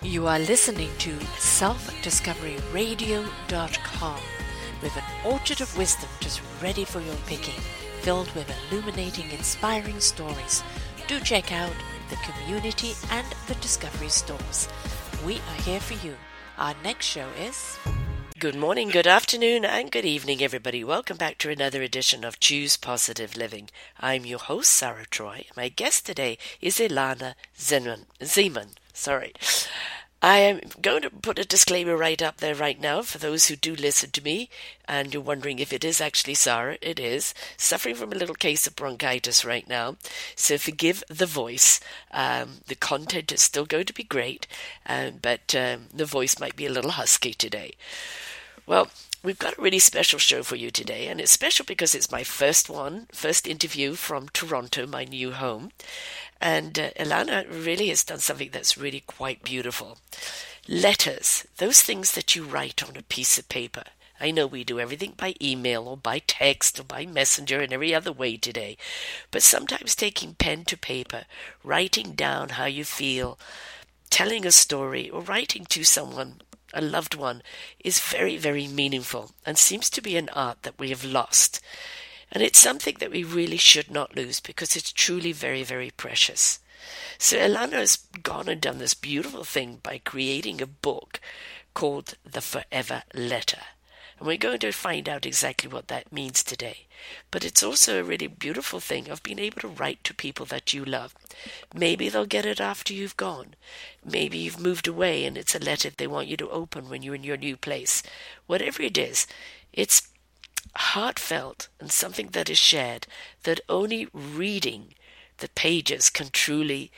You are listening to selfdiscoveryradio.com with an orchard of wisdom just ready for your picking, filled with illuminating, inspiring stories. Do check out the community and the discovery stores. We are here for you. Our next show is. Good morning, good afternoon, and good evening, everybody. Welcome back to another edition of Choose Positive Living. I'm your host, Sarah Troy. My guest today is Elana Zeman. Zaiman. Sorry. I am going to put a disclaimer right up there right now for those who do listen to me and you're wondering if it is actually Sarah. It is. Suffering from a little case of bronchitis right now. So forgive the voice. Um, the content is still going to be great, um, but um, the voice might be a little husky today. Well, we've got a really special show for you today, and it's special because it's my first one, first interview from Toronto, my new home. And uh, Elana really has done something that's really quite beautiful. Letters, those things that you write on a piece of paper. I know we do everything by email or by text or by messenger and every other way today, but sometimes taking pen to paper, writing down how you feel, telling a story, or writing to someone, a loved one, is very, very meaningful and seems to be an art that we have lost. And it's something that we really should not lose because it's truly very, very precious. So Elana has gone and done this beautiful thing by creating a book called The Forever Letter. And we're going to find out exactly what that means today. But it's also a really beautiful thing of being able to write to people that you love. Maybe they'll get it after you've gone. Maybe you've moved away and it's a letter they want you to open when you're in your new place. Whatever it is, it's heartfelt and something that is shared that only reading the pages can truly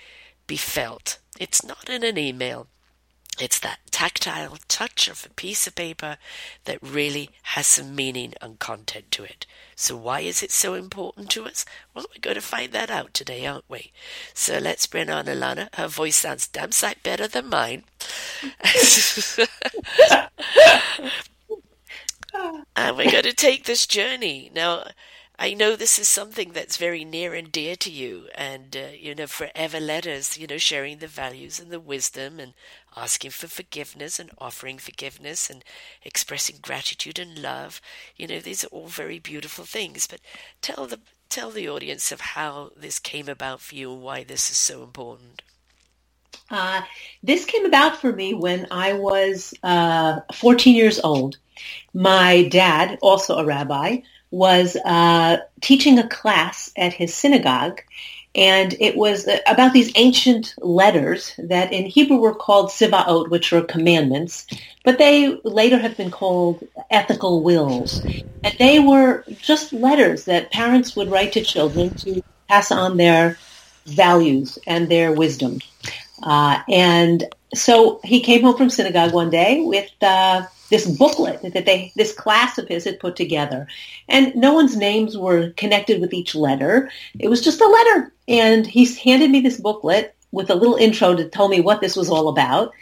be felt. It's not in an email. It's that tactile touch of a piece of paper that really has some meaning and content to it. So, why is it so important to us? Well, we're going to find that out today, aren't we? So, let's bring on Elana. Her voice sounds damn sight better than mine. and we're going to take this journey. Now, I know this is something that's very near and dear to you, and uh, you know, forever letters, you know, sharing the values and the wisdom, and asking for forgiveness and offering forgiveness, and expressing gratitude and love. You know, these are all very beautiful things. But tell the tell the audience of how this came about for you and why this is so important. Uh, this came about for me when I was uh, 14 years old. My dad, also a rabbi, was uh, teaching a class at his synagogue, and it was about these ancient letters that in Hebrew were called tzava'ot, which are commandments, but they later have been called ethical wills. And they were just letters that parents would write to children to pass on their values and their wisdom. Uh, and so he came home from synagogue one day with uh, this booklet that they this class of his had put together and no one's names were connected with each letter it was just a letter and he handed me this booklet with a little intro to tell me what this was all about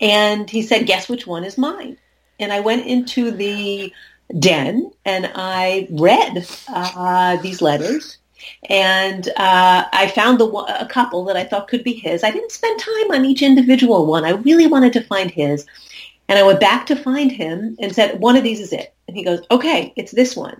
and he said guess which one is mine and i went into the den and i read uh, these letters and uh, I found the a couple that I thought could be his. I didn't spend time on each individual one. I really wanted to find his. And I went back to find him and said, one of these is it. And he goes, okay, it's this one.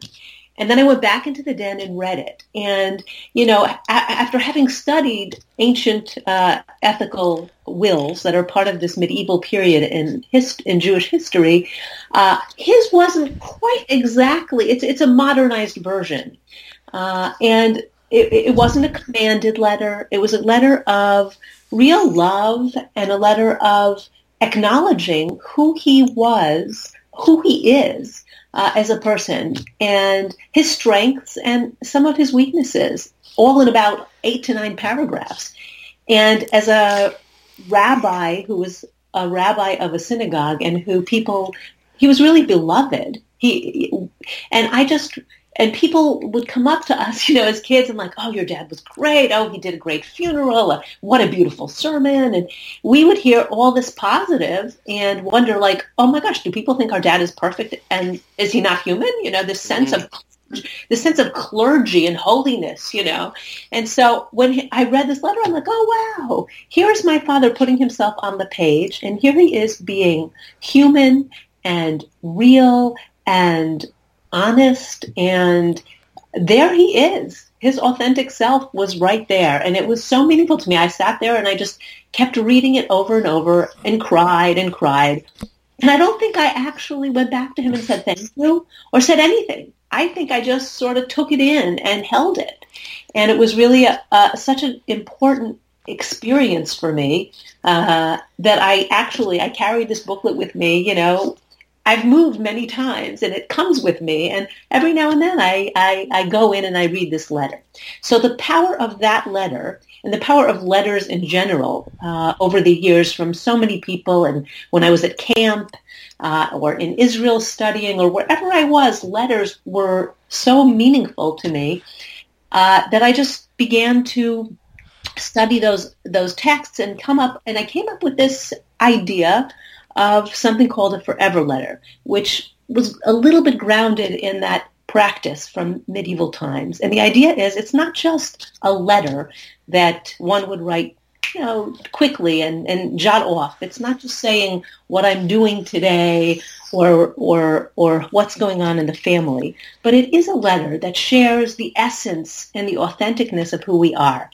And then I went back into the den and read it. And, you know, a- after having studied ancient uh, ethical wills that are part of this medieval period in, hist- in Jewish history, uh, his wasn't quite exactly, it's, it's a modernized version. Uh, and it, it wasn't a commanded letter. It was a letter of real love and a letter of acknowledging who he was, who he is uh, as a person, and his strengths and some of his weaknesses, all in about eight to nine paragraphs. And as a rabbi who was a rabbi of a synagogue and who people, he was really beloved. He, and I just and people would come up to us, you know, as kids and like, oh, your dad was great. Oh, he did a great funeral. Uh, what a beautiful sermon. And we would hear all this positive and wonder like, oh my gosh, do people think our dad is perfect? And is he not human? You know, this sense mm-hmm. of the sense of clergy and holiness, you know. And so when he, I read this letter, I'm like, oh wow, here's my father putting himself on the page, and here he is being human and real and honest, and there he is. His authentic self was right there, and it was so meaningful to me. I sat there and I just kept reading it over and over and cried and cried. And I don't think I actually went back to him and said thank you or said anything. I think I just sort of took it in and held it. And it was really a, a, such an important experience for me uh, that I actually, I carried this booklet with me, you know, I've moved many times and it comes with me. And every now and then I, I, I, go in and I read this letter. So the power of that letter and the power of letters in general uh, over the years from so many people and when I was at camp uh, or in Israel studying or wherever I was, letters were so meaningful to me uh, that I just began to study those those texts and come up and I came up with this idea of something called a forever letter, which was a little bit grounded in that practice from medieval times. And the idea is it's not just a letter that one would write you know, quickly and, and jot off. It's not just saying what I'm doing today or, or, or what's going on in the family, but it is a letter that shares the essence and the authenticness of who we are.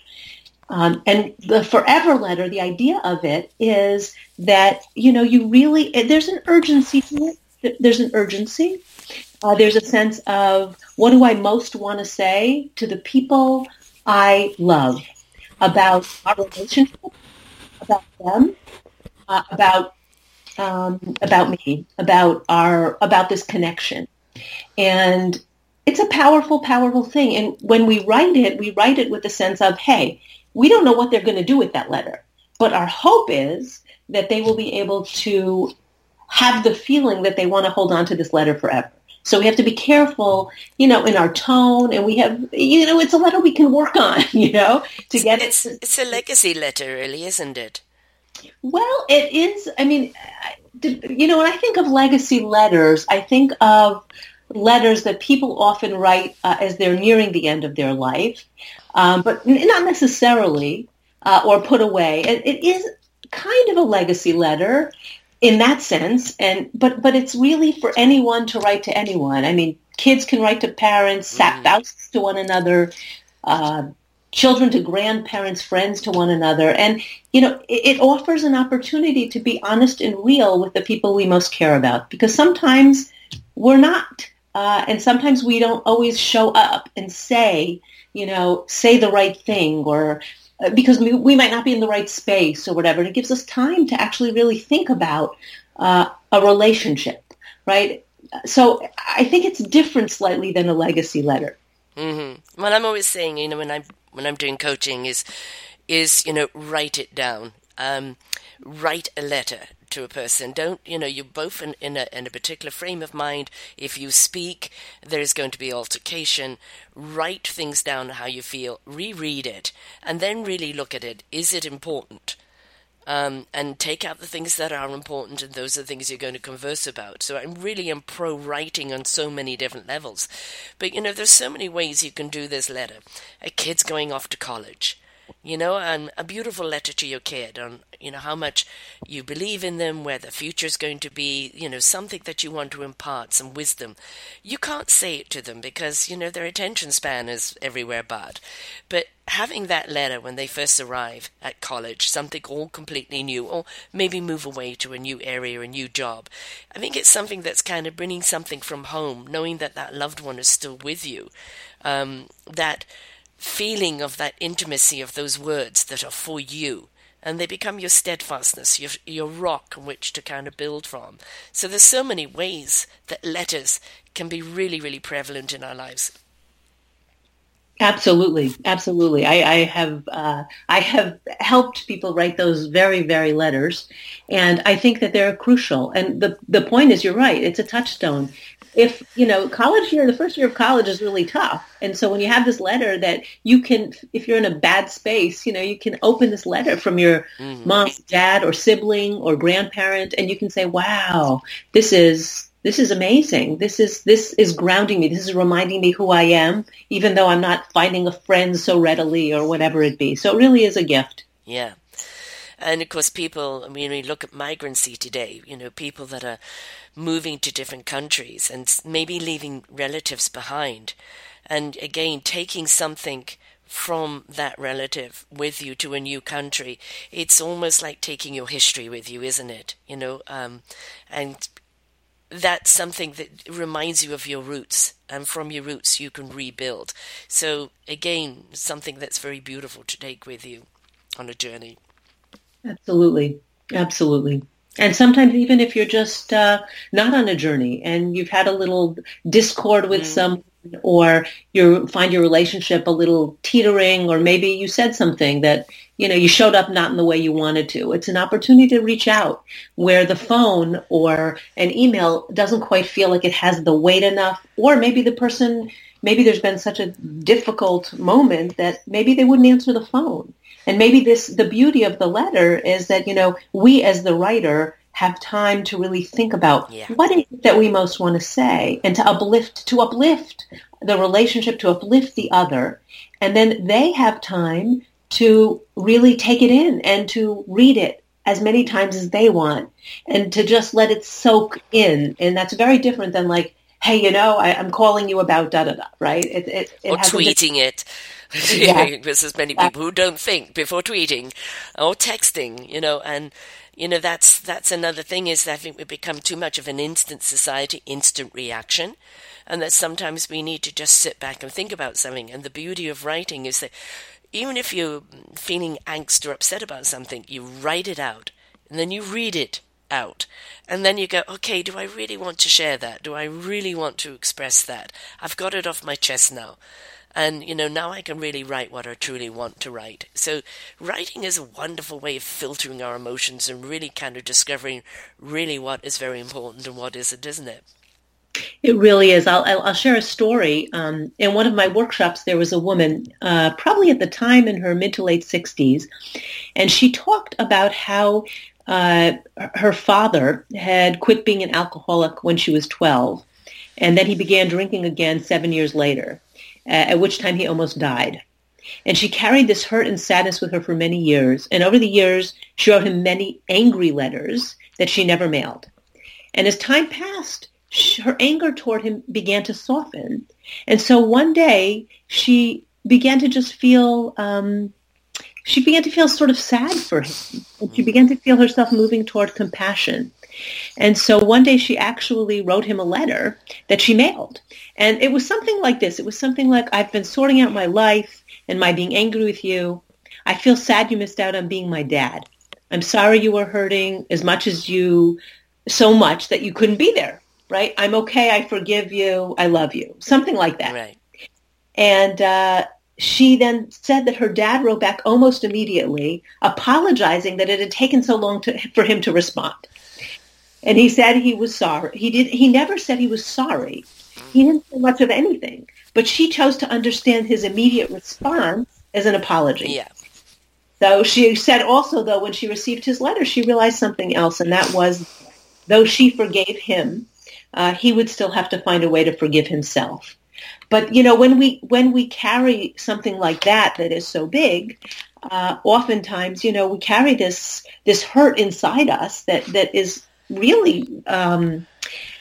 Um, and the forever letter, the idea of it is that, you know, you really, there's an urgency to it. There's an urgency. Uh, there's a sense of what do I most want to say to the people I love about our relationship, about them, uh, about um, about me, about our about this connection, and it's a powerful, powerful thing. And when we write it, we write it with the sense of, hey, we don't know what they're going to do with that letter. But our hope is that they will be able to have the feeling that they want to hold on to this letter forever. So we have to be careful, you know, in our tone, and we have, you know, it's a letter we can work on, you know, to get it's, it. It's a legacy letter, really, isn't it? Well, it is. I mean, you know, when I think of legacy letters, I think of letters that people often write uh, as they're nearing the end of their life um, but not necessarily, uh, or put away. It, it is kind of a legacy letter in that sense, and but but it's really for anyone to write to anyone. I mean, kids can write to parents, mm. spouses to one another. Uh, children to grandparents, friends to one another. And, you know, it, it, offers an opportunity to be honest and real with the people we most care about because sometimes we're not. Uh, and sometimes we don't always show up and say you know, say the right thing or uh, because we, we might not be in the right space or whatever. And it gives us time to actually really think about uh, a relationship, right? So I think it's different slightly than a legacy letter. Mm-hmm. What I'm always saying, you know, when I'm when I'm doing coaching is is you know write it down. Um, write a letter to a person. Don't, you know, you're both in, in, a, in a particular frame of mind. If you speak, there's going to be altercation. Write things down how you feel, reread it, and then really look at it. Is it important? Um, and take out the things that are important, and those are the things you're going to converse about. So I'm really am pro writing on so many different levels. But you know, there's so many ways you can do this letter. A kid's going off to college you know, and a beautiful letter to your kid on, you know, how much you believe in them, where the future is going to be, you know, something that you want to impart, some wisdom. You can't say it to them because, you know, their attention span is everywhere but. But having that letter when they first arrive at college, something all completely new, or maybe move away to a new area, a new job, I think it's something that's kind of bringing something from home, knowing that that loved one is still with you. Um, that feeling of that intimacy of those words that are for you and they become your steadfastness, your your rock on which to kind of build from. So there's so many ways that letters can be really, really prevalent in our lives. Absolutely, absolutely. I, I have uh, I have helped people write those very, very letters, and I think that they're crucial. And the the point is, you're right. It's a touchstone if you know college year the first year of college is really tough and so when you have this letter that you can if you're in a bad space you know you can open this letter from your mm-hmm. mom dad or sibling or grandparent and you can say wow this is this is amazing. This is this is grounding me. This is reminding me who I am, even though I'm not finding a friend so readily or whatever it be. So it really is a gift. Yeah. And of course, people, I mean, we look at migrancy today, you know, people that are moving to different countries and maybe leaving relatives behind. And again, taking something from that relative with you to a new country, it's almost like taking your history with you, isn't it? You know, um, and that's something that reminds you of your roots, and from your roots you can rebuild. So again, something that's very beautiful to take with you on a journey. Absolutely, absolutely. And sometimes even if you're just uh, not on a journey and you've had a little discord with mm. some or you find your relationship a little teetering or maybe you said something that you know you showed up not in the way you wanted to it's an opportunity to reach out where the phone or an email doesn't quite feel like it has the weight enough or maybe the person maybe there's been such a difficult moment that maybe they wouldn't answer the phone and maybe this, the beauty of the letter is that, you know, we as the writer have time to really think about yeah. what is it that we most want to say and to uplift, to uplift the relationship, to uplift the other. And then they have time to really take it in and to read it as many times as they want and to just let it soak in. And that's very different than like, hey, you know, I, am calling you about da da da, right? It, it, it or tweeting it. Yeah. There's many people who don't think before tweeting or texting, you know, and you know that's that's another thing is that I think we become too much of an instant society, instant reaction, and that sometimes we need to just sit back and think about something. And the beauty of writing is that even if you're feeling angst or upset about something, you write it out and then you read it out. And then you go, okay, do I really want to share that? Do I really want to express that? I've got it off my chest now. And, you know, now I can really write what I truly want to write. So writing is a wonderful way of filtering our emotions and really kind of discovering really what is very important and what isn't, isn't it? It really is. I'll, I'll share a story. Um, in one of my workshops, there was a woman, uh, probably at the time in her mid to late 60s, and she talked about how uh, her father had quit being an alcoholic when she was 12, and then he began drinking again seven years later at which time he almost died. And she carried this hurt and sadness with her for many years. And over the years, she wrote him many angry letters that she never mailed. And as time passed, her anger toward him began to soften. And so one day, she began to just feel, um, she began to feel sort of sad for him. And she began to feel herself moving toward compassion. And so one day she actually wrote him a letter that she mailed. And it was something like this. It was something like, I've been sorting out my life and my being angry with you. I feel sad you missed out on being my dad. I'm sorry you were hurting as much as you, so much that you couldn't be there, right? I'm okay. I forgive you. I love you. Something like that. Right. And uh, she then said that her dad wrote back almost immediately, apologizing that it had taken so long to, for him to respond. And he said he was sorry. He did. He never said he was sorry. He didn't say much of anything. But she chose to understand his immediate response as an apology. Yeah. So she said also, though, when she received his letter, she realized something else, and that was, though she forgave him, uh, he would still have to find a way to forgive himself. But you know, when we when we carry something like that that is so big, uh, oftentimes, you know, we carry this this hurt inside us that that is really um,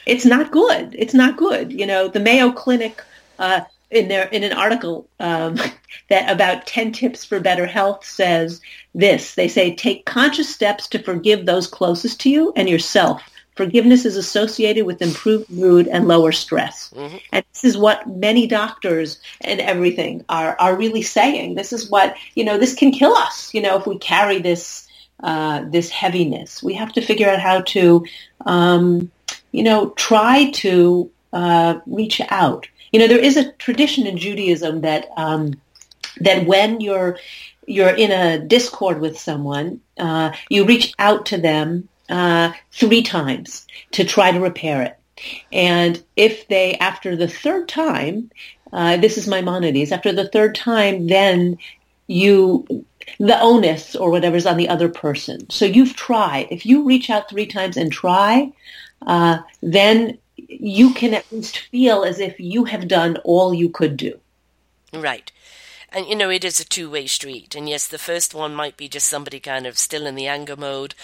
it's not good. It's not good. You know, the Mayo Clinic uh, in their in an article um, that about 10 tips for better health says this. They say take conscious steps to forgive those closest to you and yourself. Forgiveness is associated with improved mood and lower stress. Mm-hmm. And this is what many doctors and everything are, are really saying. This is what, you know, this can kill us, you know, if we carry this uh, this heaviness. We have to figure out how to, um, you know, try to uh, reach out. You know, there is a tradition in Judaism that um, that when you're you're in a discord with someone, uh, you reach out to them uh, three times to try to repair it. And if they, after the third time, uh, this is Maimonides, after the third time, then you the onus or whatever is on the other person. So you've tried. If you reach out three times and try, uh, then you can at least feel as if you have done all you could do. Right. And you know, it is a two way street. And yes, the first one might be just somebody kind of still in the anger mode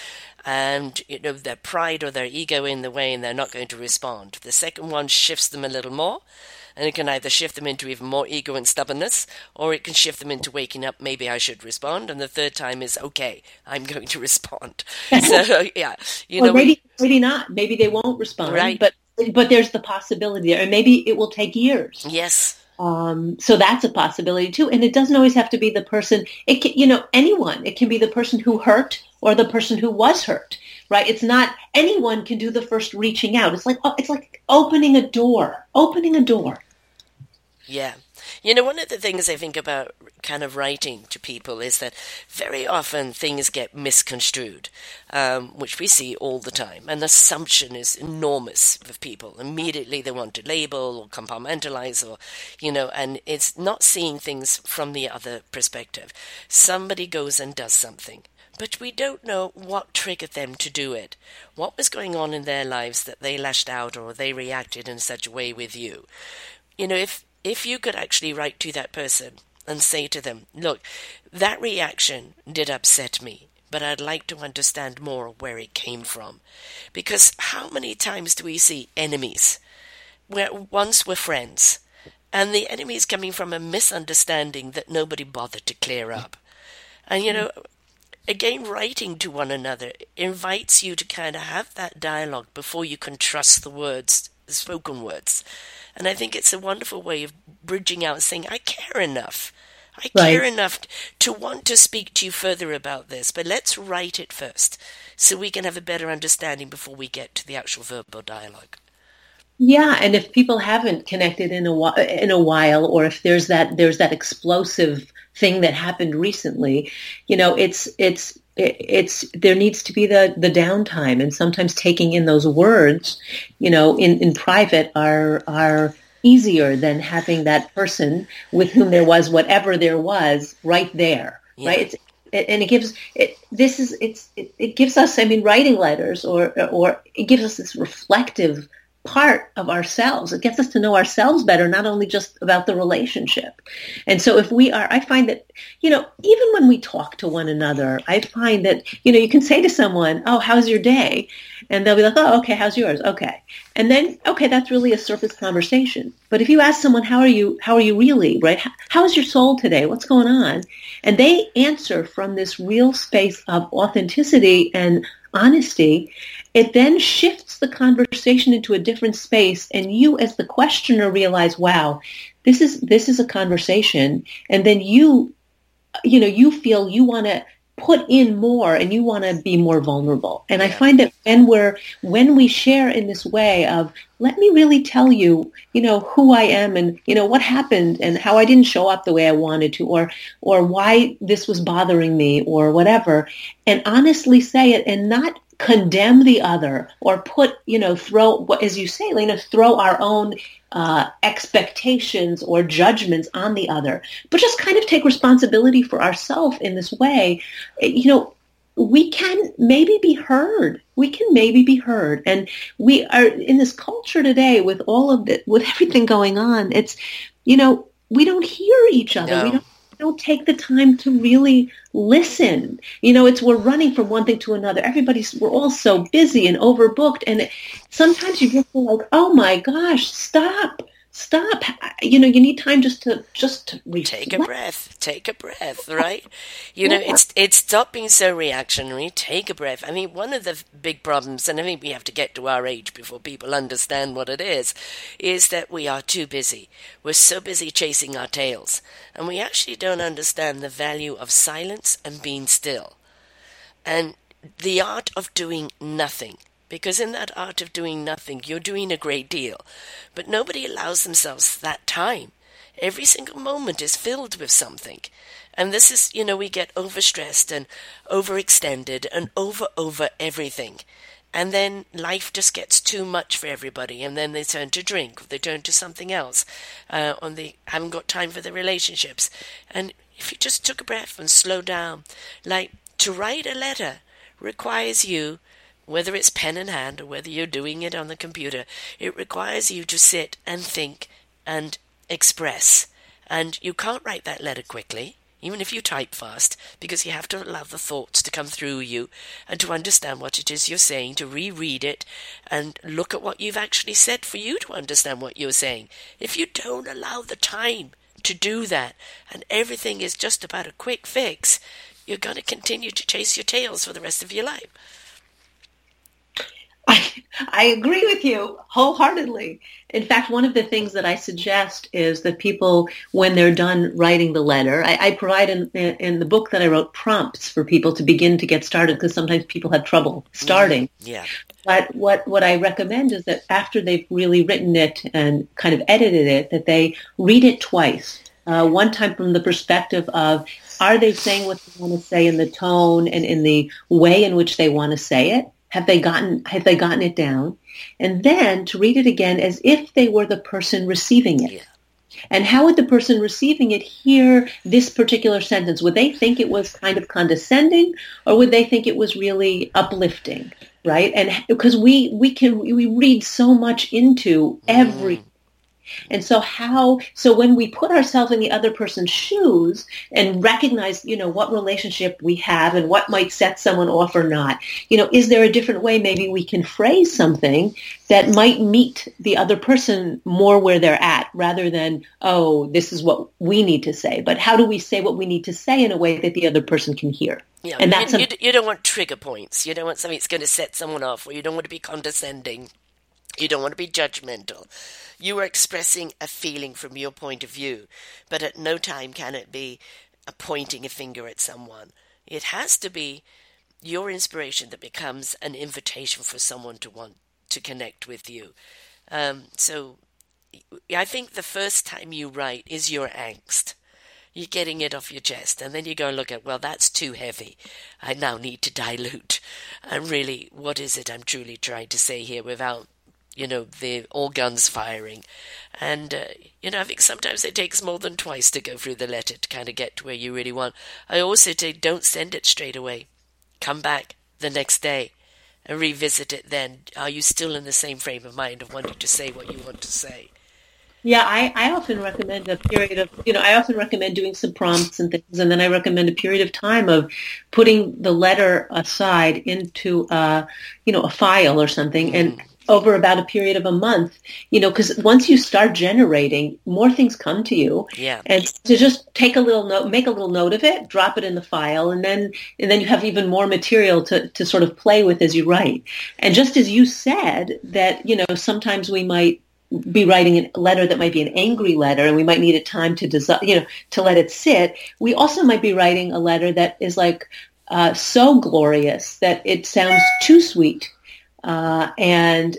and you know their pride or their ego in the way and they're not going to respond. The second one shifts them a little more and it can either shift them into even more ego and stubbornness, or it can shift them into waking up, maybe I should respond. And the third time is, okay, I'm going to respond. so, yeah, you know. maybe, maybe not. Maybe they won't respond. Right. But, but there's the possibility there. And maybe it will take years. Yes. Um, so that's a possibility too. And it doesn't always have to be the person, it can, you know, anyone. It can be the person who hurt or the person who was hurt, right? It's not anyone can do the first reaching out. It's like, oh, it's like opening a door, opening a door. Yeah. You know, one of the things I think about kind of writing to people is that very often things get misconstrued, um, which we see all the time. And the assumption is enormous with people. Immediately they want to label or compartmentalize or, you know, and it's not seeing things from the other perspective. Somebody goes and does something. But we don't know what triggered them to do it. What was going on in their lives that they lashed out or they reacted in such a way with you? You know, if if you could actually write to that person and say to them, look, that reaction did upset me, but I'd like to understand more where it came from. Because how many times do we see enemies where once we're friends, and the enemy is coming from a misunderstanding that nobody bothered to clear up? And you know, again, writing to one another invites you to kind of have that dialogue before you can trust the words, spoken words. And I think it's a wonderful way of bridging out and saying, I care enough. I right. care enough to want to speak to you further about this, but let's write it first so we can have a better understanding before we get to the actual verbal dialogue. Yeah, and if people haven't connected in a in a while, or if there's that there's that explosive thing that happened recently, you know, it's it's it's there needs to be the the downtime and sometimes taking in those words you know in in private are are easier than having that person with whom there was whatever there was right there yeah. right it's and it gives it this is it's it, it gives us i mean writing letters or or it gives us this reflective part of ourselves. It gets us to know ourselves better, not only just about the relationship. And so if we are, I find that, you know, even when we talk to one another, I find that, you know, you can say to someone, oh, how's your day? And they'll be like, oh, okay, how's yours? Okay. And then, okay, that's really a surface conversation. But if you ask someone, how are you, how are you really, right? How's your soul today? What's going on? And they answer from this real space of authenticity and honesty, it then shifts the conversation into a different space and you as the questioner realize, wow, this is this is a conversation and then you you know, you feel you want to put in more and you want to be more vulnerable. And I find that when we're when we share in this way of let me really tell you, you know, who I am and you know what happened and how I didn't show up the way I wanted to or or why this was bothering me or whatever and honestly say it and not condemn the other or put, you know, throw, as you say, Lena, throw our own uh, expectations or judgments on the other, but just kind of take responsibility for ourselves in this way. You know, we can maybe be heard. We can maybe be heard. And we are in this culture today with all of it, with everything going on. It's, you know, we don't hear each other. No. We don't don't take the time to really listen. You know, it's we're running from one thing to another. Everybody's we're all so busy and overbooked, and it, sometimes you just feel like, oh my gosh, stop stop. You know you need time just to just to take a breath. Take a breath right? You know it's it's stop being so reactionary. Take a breath. I mean one of the big problems and i think we have to get to our age before people understand what it is is that we are too busy. We're so busy chasing our tails and we actually don't understand the value of silence and being still. And the art of doing nothing because in that art of doing nothing, you're doing a great deal. But nobody allows themselves that time. Every single moment is filled with something. And this is, you know, we get overstressed and overextended and over, over everything. And then life just gets too much for everybody, and then they turn to drink, or they turn to something else, uh, or they haven't got time for their relationships. And if you just took a breath and slow down, like to write a letter requires you whether it's pen in hand or whether you're doing it on the computer, it requires you to sit and think and express. And you can't write that letter quickly, even if you type fast, because you have to allow the thoughts to come through you and to understand what it is you're saying, to reread it and look at what you've actually said for you to understand what you're saying. If you don't allow the time to do that and everything is just about a quick fix, you're going to continue to chase your tails for the rest of your life. I, I agree with you wholeheartedly. In fact, one of the things that I suggest is that people, when they're done writing the letter, I, I provide in, in the book that I wrote prompts for people to begin to get started because sometimes people have trouble starting. Mm, yeah. But what, what I recommend is that after they've really written it and kind of edited it, that they read it twice. Uh, one time from the perspective of are they saying what they want to say in the tone and in the way in which they want to say it? Have they gotten have they gotten it down? And then to read it again as if they were the person receiving it. Yeah. And how would the person receiving it hear this particular sentence? Would they think it was kind of condescending or would they think it was really uplifting? Right? And because we, we can, we read so much into mm. every and so how, so when we put ourselves in the other person's shoes and recognize, you know, what relationship we have and what might set someone off or not, you know, is there a different way maybe we can phrase something that might meet the other person more where they're at rather than, oh, this is what we need to say. But how do we say what we need to say in a way that the other person can hear? Yeah, and that's you, a, you don't want trigger points. You don't want something that's going to set someone off, or you don't want to be condescending. You don't want to be judgmental. You are expressing a feeling from your point of view, but at no time can it be a pointing a finger at someone. It has to be your inspiration that becomes an invitation for someone to want to connect with you. Um, so I think the first time you write is your angst. You're getting it off your chest, and then you go and look at, well, that's too heavy. I now need to dilute. And really, what is it I'm truly trying to say here without you know, the all guns firing. And, uh, you know, I think sometimes it takes more than twice to go through the letter to kind of get to where you really want. I also say don't send it straight away. Come back the next day and revisit it then. Are you still in the same frame of mind of wanting to say what you want to say? Yeah, I, I often recommend a period of, you know, I often recommend doing some prompts and things, and then I recommend a period of time of putting the letter aside into, uh, you know, a file or something, and mm over about a period of a month, you know, because once you start generating, more things come to you. Yeah. And to just take a little note, make a little note of it, drop it in the file, and then and then you have even more material to, to sort of play with as you write. And just as you said that, you know, sometimes we might be writing a letter that might be an angry letter and we might need a time to desi- you know to let it sit we also might be writing a letter that is like uh, so glorious that it sounds too sweet uh, and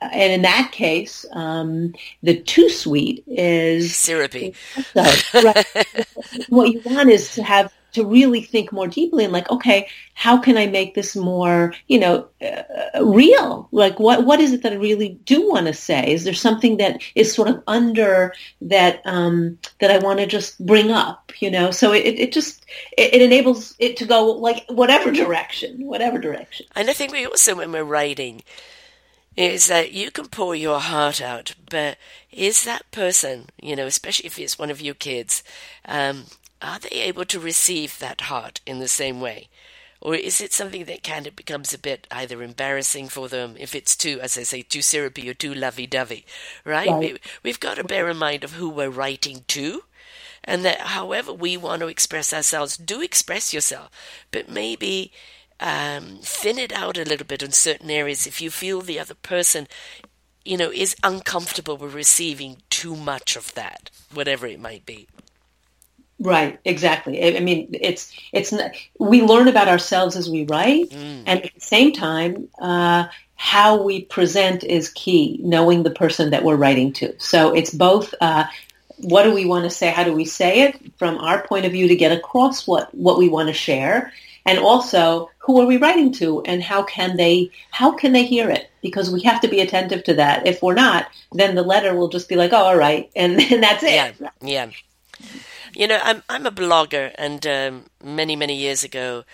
and in that case, um, the too sweet is syrupy. right. what you want is to have to really think more deeply and like, okay, how can I make this more, you know, uh, real? Like, what what is it that I really do want to say? Is there something that is sort of under that um, that I want to just bring up? You know, so it, it just it, it enables it to go like whatever direction, whatever direction. And I think we also, when we're writing, is that you can pour your heart out, but is that person, you know, especially if it's one of your kids, um, are they able to receive that heart in the same way? Or is it something that kind of becomes a bit either embarrassing for them if it's too, as I say, too syrupy or too lovey-dovey, right? right. We, have got to bear in mind of who we're writing to and that however we want to express ourselves, do express yourself, but maybe um, thin it out a little bit in certain areas if you feel the other person, you know, is uncomfortable with receiving too much of that, whatever it might be. Right, exactly. I mean, it's it's not, we learn about ourselves as we write, mm. and at the same time, uh, how we present is key. Knowing the person that we're writing to, so it's both. Uh, what do we want to say? How do we say it from our point of view to get across what what we want to share, and also who are we writing to, and how can they how can they hear it? Because we have to be attentive to that. If we're not, then the letter will just be like, oh, all right, and, and that's it. Yeah, yeah. You know, I'm I'm a blogger, and um, many many years ago,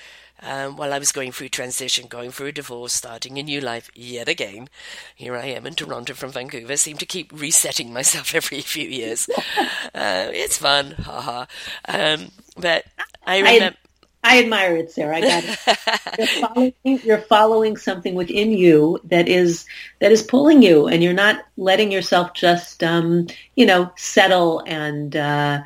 um, while I was going through transition, going through a divorce, starting a new life yet again. Here I am in Toronto from Vancouver. I seem to keep resetting myself every few years. uh, it's fun, haha. Um, but I remember. I admire it, Sarah. I got it. you're, following, you're following something within you that is that is pulling you, and you're not letting yourself just, um, you know, settle. And uh,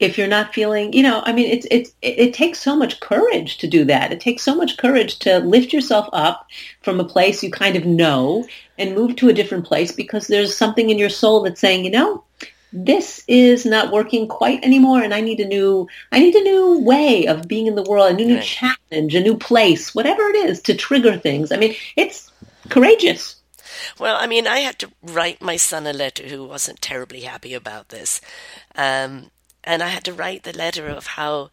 if you're not feeling, you know, I mean, it's it's it, it takes so much courage to do that. It takes so much courage to lift yourself up from a place you kind of know and move to a different place because there's something in your soul that's saying, you know, this is not working quite anymore and I need a new I need a new way of being in the world, a new, new challenge, a new place, whatever it is to trigger things. I mean, it's courageous. Well, I mean, I had to write my son a letter who wasn't terribly happy about this. Um, and I had to write the letter of how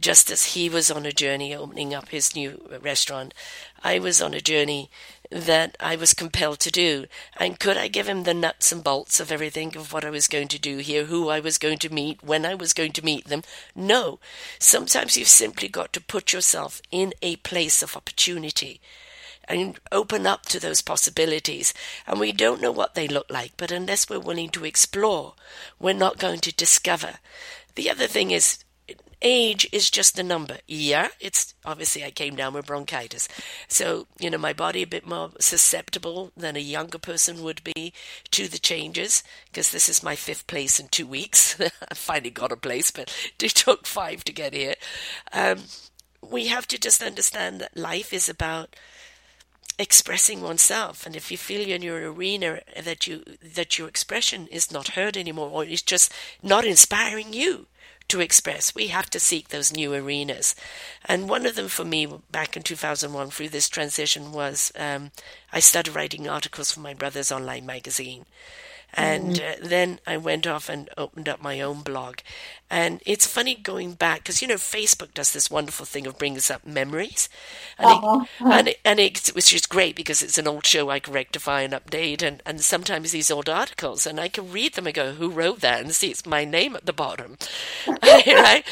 just as he was on a journey opening up his new restaurant, I was on a journey that I was compelled to do. And could I give him the nuts and bolts of everything of what I was going to do here, who I was going to meet, when I was going to meet them? No. Sometimes you've simply got to put yourself in a place of opportunity and open up to those possibilities. And we don't know what they look like, but unless we're willing to explore, we're not going to discover. The other thing is age is just a number. Yeah, it's obviously I came down with bronchitis. So, you know, my body a bit more susceptible than a younger person would be to the changes because this is my fifth place in two weeks. I finally got a place, but it took five to get here. Um, we have to just understand that life is about expressing oneself and if you feel in your arena that you that your expression is not heard anymore or is just not inspiring you to express. We have to seek those new arenas. And one of them for me back in 2001 through this transition was um, I started writing articles for my brother's online magazine. And mm-hmm. uh, then I went off and opened up my own blog. And it's funny going back because, you know, Facebook does this wonderful thing of bringing up memories. And, uh-huh. it, and, it, and it, which is great because it's an old show I can rectify and update. And, and sometimes these old articles, and I can read them and go, who wrote that? And see, it's my name at the bottom. right?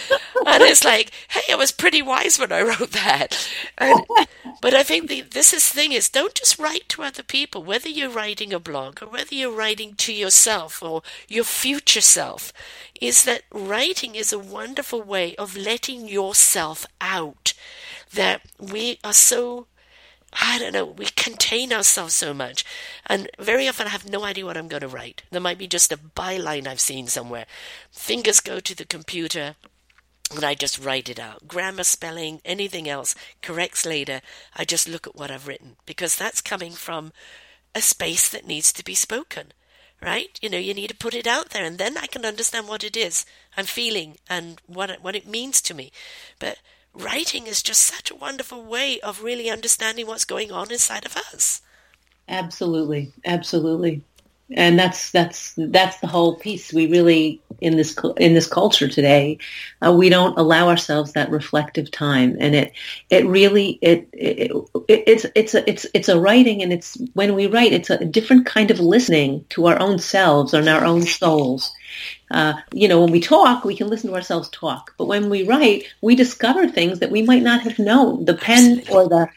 And it's like, hey, I was pretty wise when I wrote that. And, but I think the, this is thing is don't just write to other people, whether you're writing a blog or whether you're writing to yourself or your future self, is that writing is a wonderful way of letting yourself out. That we are so I don't know, we contain ourselves so much. And very often I have no idea what I'm going to write. There might be just a byline I've seen somewhere. Fingers go to the computer and I just write it out. Grammar, spelling, anything else corrects later. I just look at what I've written because that's coming from a space that needs to be spoken right? You know, you need to put it out there, and then I can understand what it is I'm feeling and what it, what it means to me. But writing is just such a wonderful way of really understanding what's going on inside of us. Absolutely, absolutely and that's that's that's the whole piece. We really in this in this culture today, uh, we don't allow ourselves that reflective time, and it it really it, it, it, it's it's a it's it's a writing, and it's when we write, it's a different kind of listening to our own selves and our own souls. Uh, you know, when we talk, we can listen to ourselves talk, but when we write, we discover things that we might not have known. The pen or the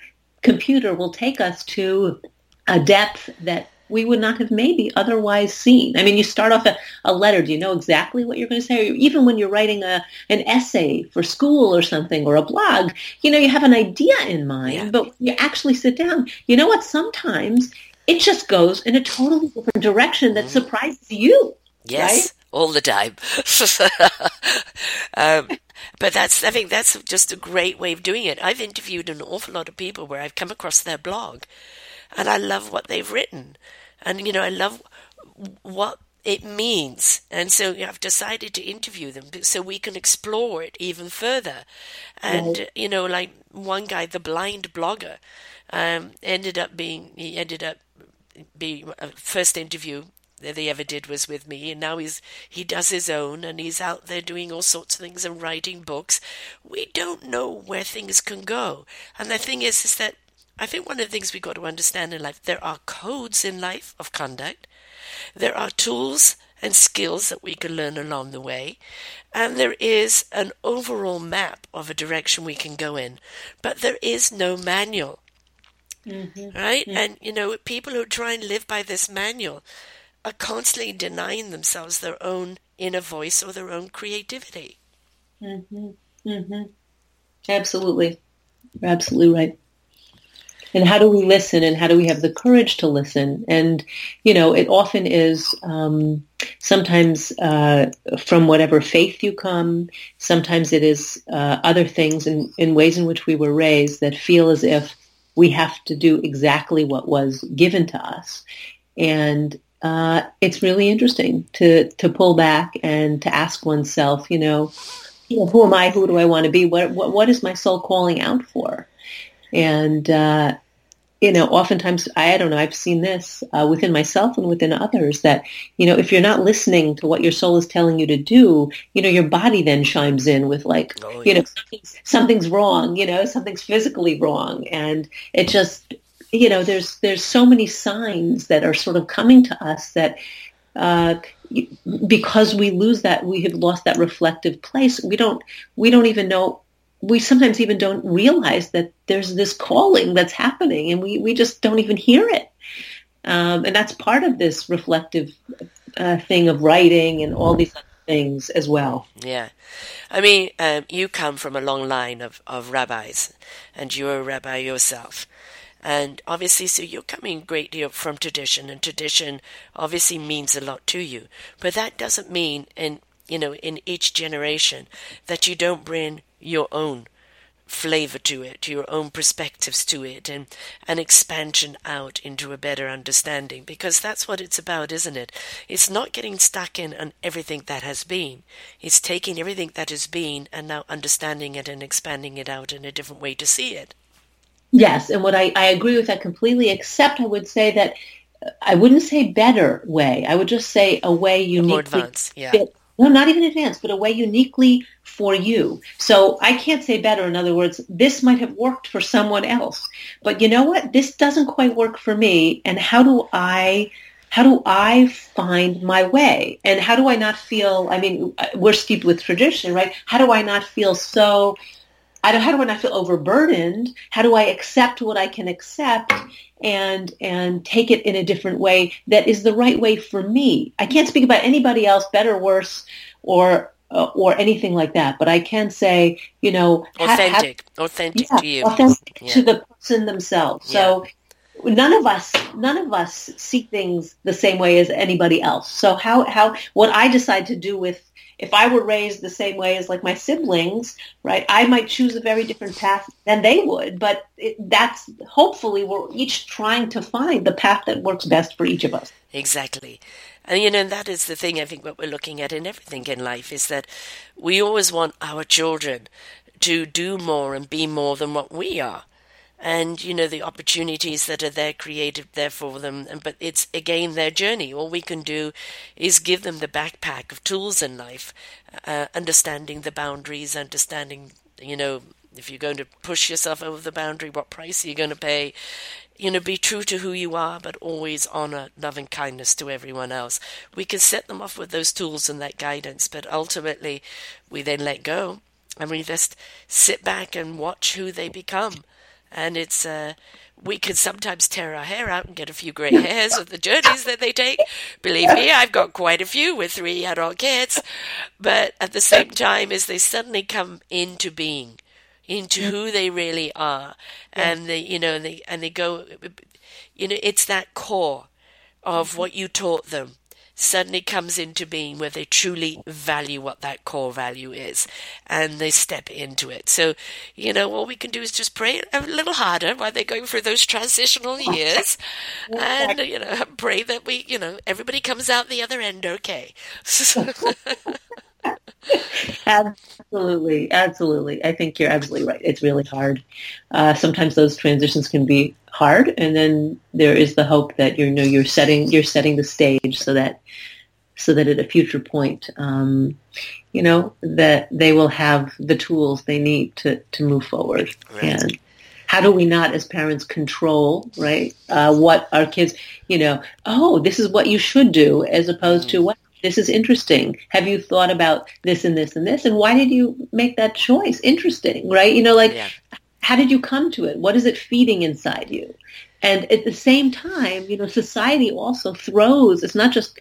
computer will take us to a depth that we would not have maybe otherwise seen. I mean, you start off a, a letter. Do you know exactly what you're going to say? Or even when you're writing a, an essay for school or something or a blog, you know, you have an idea in mind, yeah. but you actually sit down. You know what? Sometimes it just goes in a totally different direction that mm-hmm. surprises you. Yes. Right? All the time. um, but that's, I think that's just a great way of doing it. I've interviewed an awful lot of people where I've come across their blog and I love what they've written. And, you know, I love what it means. And so I've decided to interview them so we can explore it even further. And, right. you know, like one guy, the blind blogger, um, ended up being, he ended up being a uh, first interview that they ever did was with me and now he's he does his own and he's out there doing all sorts of things and writing books we don't know where things can go and the thing is is that I think one of the things we've got to understand in life, there are codes in life of conduct. There are tools and skills that we can learn along the way. And there is an overall map of a direction we can go in, but there is no manual. Mm-hmm. Right? Mm-hmm. And, you know, people who try and live by this manual are constantly denying themselves their own inner voice or their own creativity. Mm-hmm. Mm-hmm. Absolutely. You're absolutely right and how do we listen and how do we have the courage to listen and you know it often is um, sometimes uh, from whatever faith you come sometimes it is uh, other things in, in ways in which we were raised that feel as if we have to do exactly what was given to us and uh, it's really interesting to to pull back and to ask oneself you know you know, who am I? Who do I want to be? What, what, what is my soul calling out for? And, uh, you know, oftentimes, I don't know, I've seen this uh, within myself and within others that, you know, if you're not listening to what your soul is telling you to do, you know, your body then chimes in with like, oh, you know, something's, something's wrong, you know, something's physically wrong. And it just, you know, there's, there's so many signs that are sort of coming to us that, uh, because we lose that, we have lost that reflective place. We don't, we don't even know we sometimes even don't realize that there's this calling that's happening and we, we just don't even hear it. Um, and that's part of this reflective uh, thing of writing and all these other things as well. Yeah. I mean, um, you come from a long line of, of rabbis and you're a rabbi yourself. And obviously, so you're coming great deal from tradition, and tradition obviously means a lot to you. But that doesn't mean, in you know, in each generation, that you don't bring your own flavor to it, your own perspectives to it, and an expansion out into a better understanding. Because that's what it's about, isn't it? It's not getting stuck in on everything that has been. It's taking everything that has been and now understanding it and expanding it out in a different way to see it. Yes, and what I, I agree with that completely, except I would say that uh, I wouldn't say better way. I would just say a way uniquely more advanced, yeah. No, not even advanced, but a way uniquely for you. So I can't say better. In other words, this might have worked for someone else, but you know what? This doesn't quite work for me. And how do I, how do I find my way? And how do I not feel, I mean, uh, we're steeped with tradition, right? How do I not feel so, I don't, how do I not feel overburdened? How do I accept what I can accept and and take it in a different way that is the right way for me. I can't speak about anybody else, better, worse, or uh, or anything like that. But I can say, you know, authentic, ha- authentic yeah, to you, authentic yeah. to the person themselves. Yeah. So none of us none of us see things the same way as anybody else. So how how what I decide to do with if I were raised the same way as like my siblings, right, I might choose a very different path than they would. But it, that's hopefully we're each trying to find the path that works best for each of us. Exactly. And you know, that is the thing I think what we're looking at in everything in life is that we always want our children to do more and be more than what we are and you know the opportunities that are there created there for them. But it's again their journey. All we can do is give them the backpack of tools in life uh, understanding the boundaries understanding you know if you're going to push yourself over the boundary what price are you going to pay. You know be true to who you are but always honor love and kindness to everyone else. We can set them off with those tools and that guidance but ultimately we then let go and we just sit back and watch who they become and it's uh, we can sometimes tear our hair out and get a few grey hairs with the journeys that they take. Believe me, I've got quite a few with three adult kids. But at the same time, as they suddenly come into being, into who they really are, and they, you know, and they and they go, you know, it's that core of what you taught them suddenly comes into being where they truly value what that core value is and they step into it. So, you know, all we can do is just pray a little harder while they're going through those transitional years and, you know, pray that we, you know, everybody comes out the other end okay. absolutely, absolutely. I think you're absolutely right. It's really hard. Uh, sometimes those transitions can be hard, and then there is the hope that you know you're setting you're setting the stage so that so that at a future point, um, you know, that they will have the tools they need to to move forward. Right. And how do we not, as parents, control right uh, what our kids, you know, oh, this is what you should do, as opposed mm. to what this is interesting. Have you thought about this and this and this? And why did you make that choice? Interesting, right? You know, like, yeah. how did you come to it? What is it feeding inside you? And at the same time, you know, society also throws, it's not just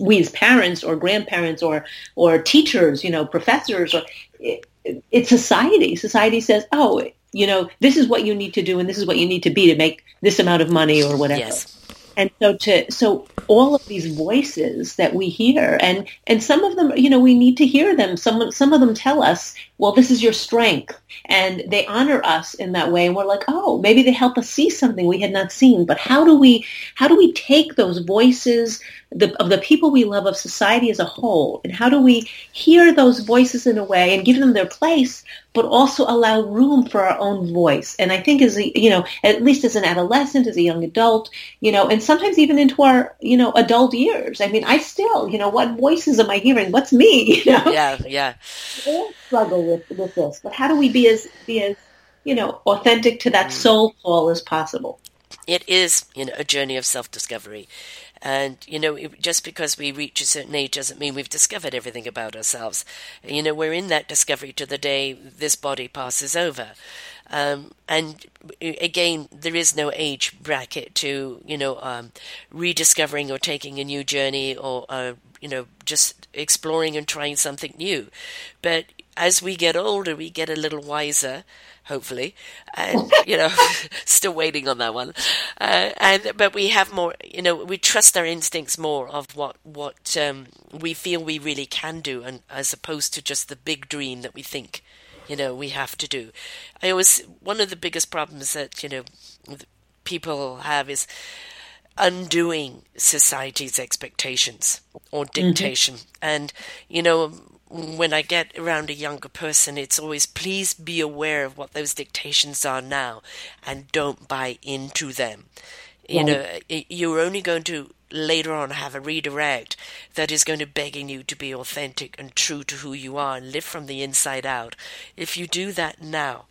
we as parents or grandparents or, or teachers, you know, professors, or it, it's society. Society says, oh, you know, this is what you need to do and this is what you need to be to make this amount of money or whatever. Yes. And so to so all of these voices that we hear and and some of them you know we need to hear them. Some some of them tell us well this is your strength. And they honor us in that way. And we're like oh maybe they help us see something we had not seen. But how do we how do we take those voices the, of the people we love of society as a whole? And how do we hear those voices in a way and give them their place but also allow room for our own voice? And i think as a you know at least as an adolescent as a young adult you know and sometimes even into our you know adult years. I mean i still you know what voices am i hearing? What's me? You know? Yeah yeah. We all struggle with with this but how do we be as be as you know authentic to that mm. soul call as possible it is you know a journey of self-discovery and, you know, just because we reach a certain age doesn't mean we've discovered everything about ourselves. You know, we're in that discovery to the day this body passes over. Um, and again, there is no age bracket to, you know, um, rediscovering or taking a new journey or, uh, you know, just exploring and trying something new. But as we get older, we get a little wiser hopefully, and you know, still waiting on that one. Uh, and but we have more, you know, we trust our instincts more of what what um, we feel we really can do, and as opposed to just the big dream that we think, you know, we have to do. I always one of the biggest problems that you know people have is undoing society's expectations or mm-hmm. dictation. Mm-hmm. And, you know, when I get around a younger person, it's always please be aware of what those dictations are now and don't buy into them. You know, you're only going to later on have a redirect that is going to begging you to be authentic and true to who you are and live from the inside out. If you do that now,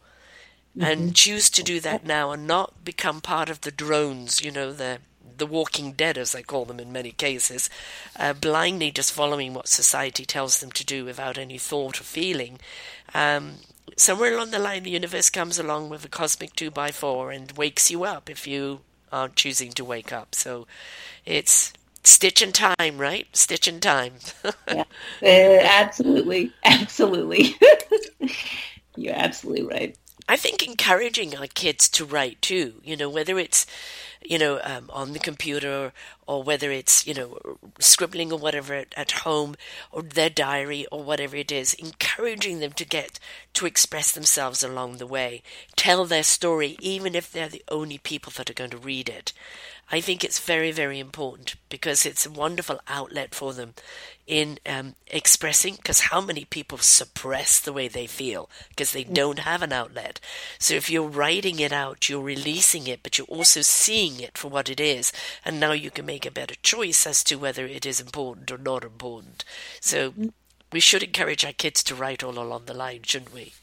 mm-hmm. and choose to do that now and not become part of the drones, you know, the the walking dead, as I call them in many cases, uh, blindly just following what society tells them to do without any thought or feeling. Um, somewhere along the line, the universe comes along with a cosmic 2 by 4 and wakes you up if you aren't choosing to wake up. So it's stitch in time, right? Stitch in time. yeah, uh, absolutely. Absolutely. You're absolutely right. I think encouraging our kids to write too, you know, whether it's you know, um, on the computer or whether it's, you know, scribbling or whatever at, at home or their diary or whatever it is, encouraging them to get to express themselves along the way, tell their story, even if they're the only people that are going to read it. I think it's very, very important because it's a wonderful outlet for them in um, expressing. Because how many people suppress the way they feel because they don't have an outlet? So if you're writing it out, you're releasing it, but you're also seeing it for what it is, and now you can make a better choice as to whether it is important or not important. So we should encourage our kids to write all along the line, shouldn't we?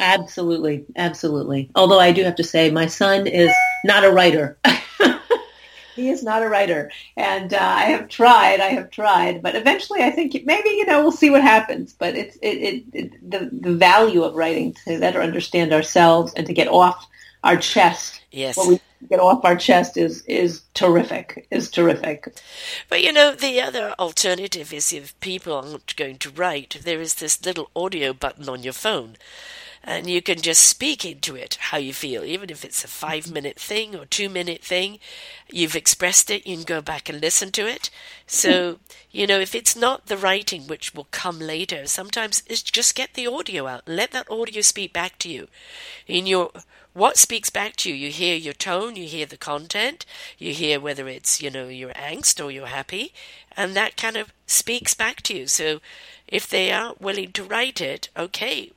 Absolutely, absolutely. Although I do have to say, my son is not a writer. he is not a writer. And uh, I have tried, I have tried, but eventually I think maybe, you know, we'll see what happens. But it's it, it, it, the, the value of writing to better understand ourselves and to get off our chest. Yes. What we get off our chest is, is terrific, is terrific. But, you know, the other alternative is if people aren't going to write, there is this little audio button on your phone and you can just speak into it how you feel, even if it's a five minute thing or two minute thing. You've expressed it, you can go back and listen to it. So, you know, if it's not the writing, which will come later, sometimes it's just get the audio out and let that audio speak back to you. In your what speaks back to you? You hear your tone, you hear the content, you hear whether it's, you know, your angst or you're happy, and that kind of speaks back to you. So if they are willing to write it, okay,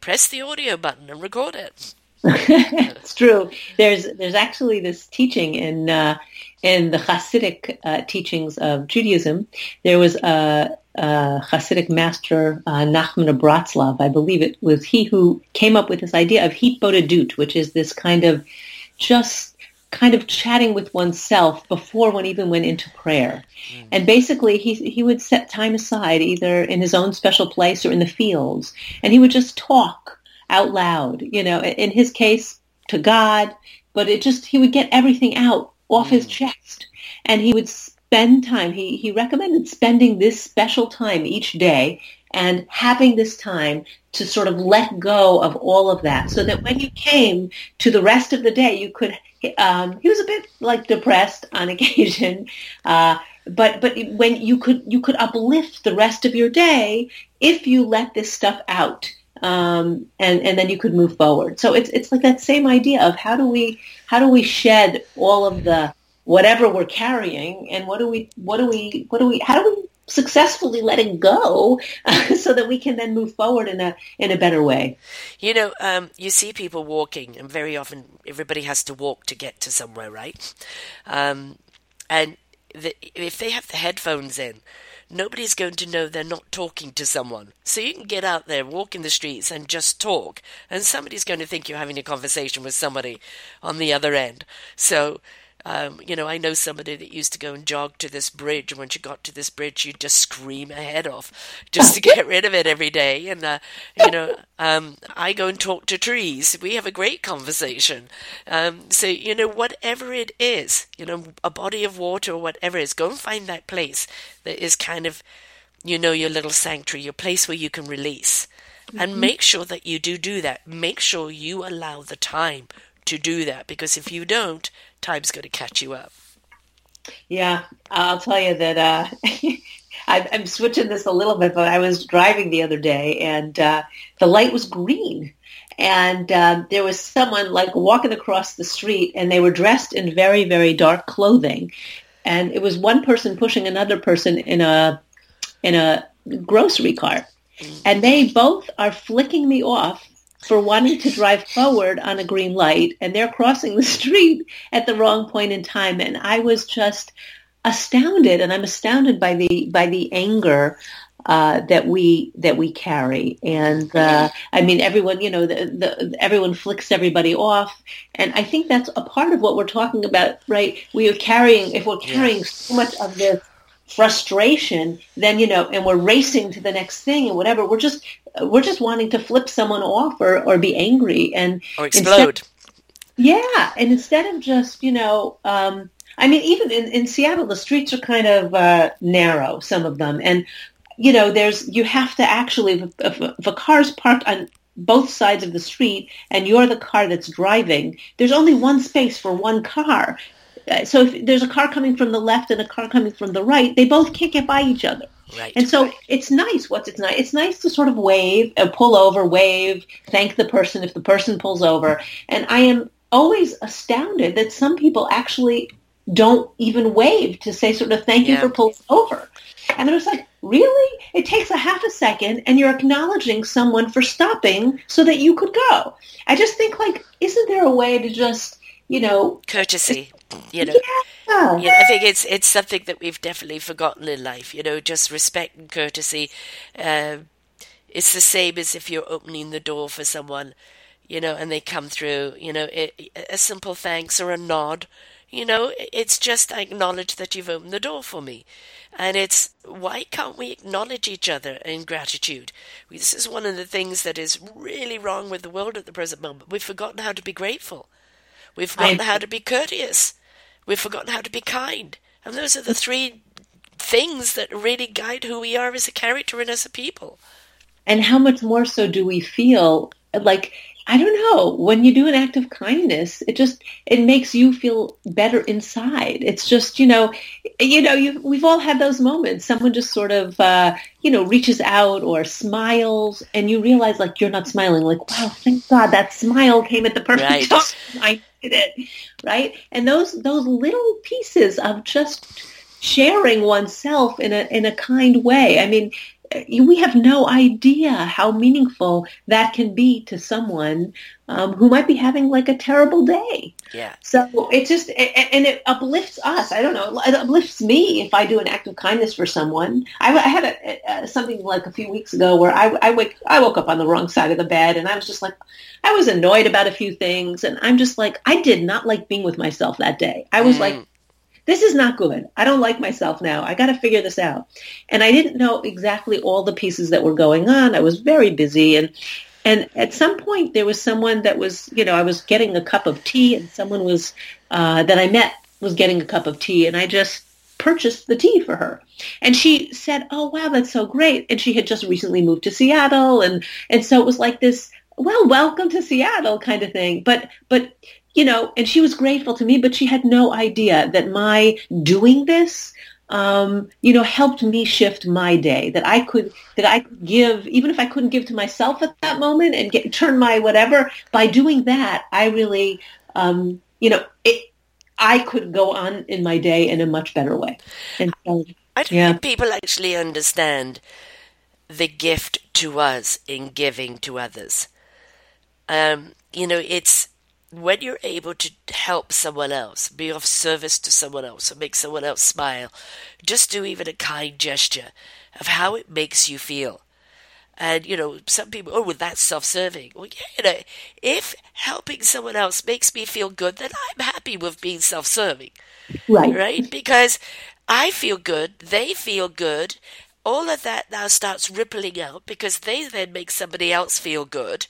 press the audio button and record it. it's true. There's there's actually this teaching in uh, in the Hasidic uh, teachings of Judaism. There was a, a Hasidic master, uh, Nachman of Bratslav, I believe it was he who came up with this idea of hitbodedut, which is this kind of just kind of chatting with oneself before one even went into prayer. Mm. And basically he he would set time aside either in his own special place or in the fields and he would just talk out loud, you know, in his case to God, but it just he would get everything out off mm. his chest and he would spend time he he recommended spending this special time each day and having this time to sort of let go of all of that so that when you came to the rest of the day, you could, um, he was a bit like depressed on occasion, uh, but, but when you could, you could uplift the rest of your day if you let this stuff out. Um, and, and then you could move forward. So it's, it's like that same idea of how do we, how do we shed all of the, whatever we're carrying and what do we, what do we, what do we, how do we successfully letting go so that we can then move forward in a in a better way you know um, you see people walking and very often everybody has to walk to get to somewhere right um, and the, if they have the headphones in nobody's going to know they're not talking to someone. So you can get out there, walk in the streets, and just talk, and somebody's going to think you're having a conversation with somebody on the other end. So um, you know, I know somebody that used to go and jog to this bridge. And when she got to this bridge, she'd just scream her head off just to get rid of it every day. And, uh, you know, um, I go and talk to trees. We have a great conversation. Um, so, you know, whatever it is, you know, a body of water or whatever it is, go and find that place that is kind of, you know, your little sanctuary, your place where you can release. Mm-hmm. And make sure that you do do that. Make sure you allow the time to do that because if you don't, time's going to catch you up. Yeah, I'll tell you that uh, I'm switching this a little bit, but I was driving the other day and uh, the light was green. And uh, there was someone like walking across the street and they were dressed in very, very dark clothing. And it was one person pushing another person in a, in a grocery cart. And they both are flicking me off for wanting to drive forward on a green light and they're crossing the street at the wrong point in time. And i was just astounded and i'm astounded by the by the anger uh, that we that we carry, and uh, I mean everyone, you know, the, the, everyone flicks everybody off, and I think that's a part of what we're talking about, right? We are carrying, if we're carrying so much of this frustration, then you know, and we're racing to the next thing and whatever. We're just we're just wanting to flip someone off or, or be angry and or explode. Instead, yeah, and instead of just you know, um, I mean, even in, in Seattle, the streets are kind of uh, narrow, some of them, and you know, there's you have to actually if, if, if a car's parked on both sides of the street and you're the car that's driving, there's only one space for one car. Uh, so if there's a car coming from the left and a car coming from the right, they both can't get by each other. Right. And so it's nice. What's it's nice? It's nice to sort of wave, uh, pull over, wave, thank the person if the person pulls over. And I am always astounded that some people actually don't even wave to say sort of thank you for pulling over. And I was like, really? It takes a half a second and you're acknowledging someone for stopping so that you could go. I just think like, isn't there a way to just, you know, courtesy you know. Yeah. You know, I think it's it's something that we've definitely forgotten in life. You know, just respect and courtesy. Uh, it's the same as if you're opening the door for someone, you know, and they come through. You know, it, a simple thanks or a nod. You know, it's just I acknowledge that you've opened the door for me. And it's why can't we acknowledge each other in gratitude? This is one of the things that is really wrong with the world at the present moment. We've forgotten how to be grateful. We've forgotten I... how to be courteous. We've forgotten how to be kind. And those are the three things that really guide who we are as a character and as a people. And how much more so do we feel like I don't know. When you do an act of kindness, it just it makes you feel better inside. It's just you know, you know, we've all had those moments. Someone just sort of uh, you know reaches out or smiles, and you realize like you're not smiling. Like wow, thank God that smile came at the perfect right. time. I it right, and those those little pieces of just sharing oneself in a in a kind way. I mean, we have no idea how meaningful that can be to someone um, who might be having like a terrible day. Yeah. So it just and it uplifts us. I don't know. It uplifts me if I do an act of kindness for someone. I, I had a, a, something like a few weeks ago where I, I wake I woke up on the wrong side of the bed and I was just like I was annoyed about a few things and I'm just like I did not like being with myself that day. I was mm. like this is not good. I don't like myself now. I got to figure this out. And I didn't know exactly all the pieces that were going on. I was very busy and and at some point there was someone that was, you know, I was getting a cup of tea and someone was uh, that I met was getting a cup of tea and I just purchased the tea for her. And she said, "Oh wow, that's so great." And she had just recently moved to Seattle and and so it was like this, well, welcome to Seattle kind of thing. But but you know, and she was grateful to me, but she had no idea that my doing this, um, you know, helped me shift my day. That I could, that I could give, even if I couldn't give to myself at that moment, and get turn my whatever. By doing that, I really, um, you know, it, I could go on in my day in a much better way. And so, I don't yeah. think people actually understand the gift to us in giving to others. Um, you know, it's when you're able to help someone else, be of service to someone else, or make someone else smile, just do even a kind gesture of how it makes you feel. And, you know, some people, oh, well, that's self serving. Well, yeah, you know, if helping someone else makes me feel good, then I'm happy with being self serving. Right. Right? Because I feel good, they feel good. All of that now starts rippling out because they then make somebody else feel good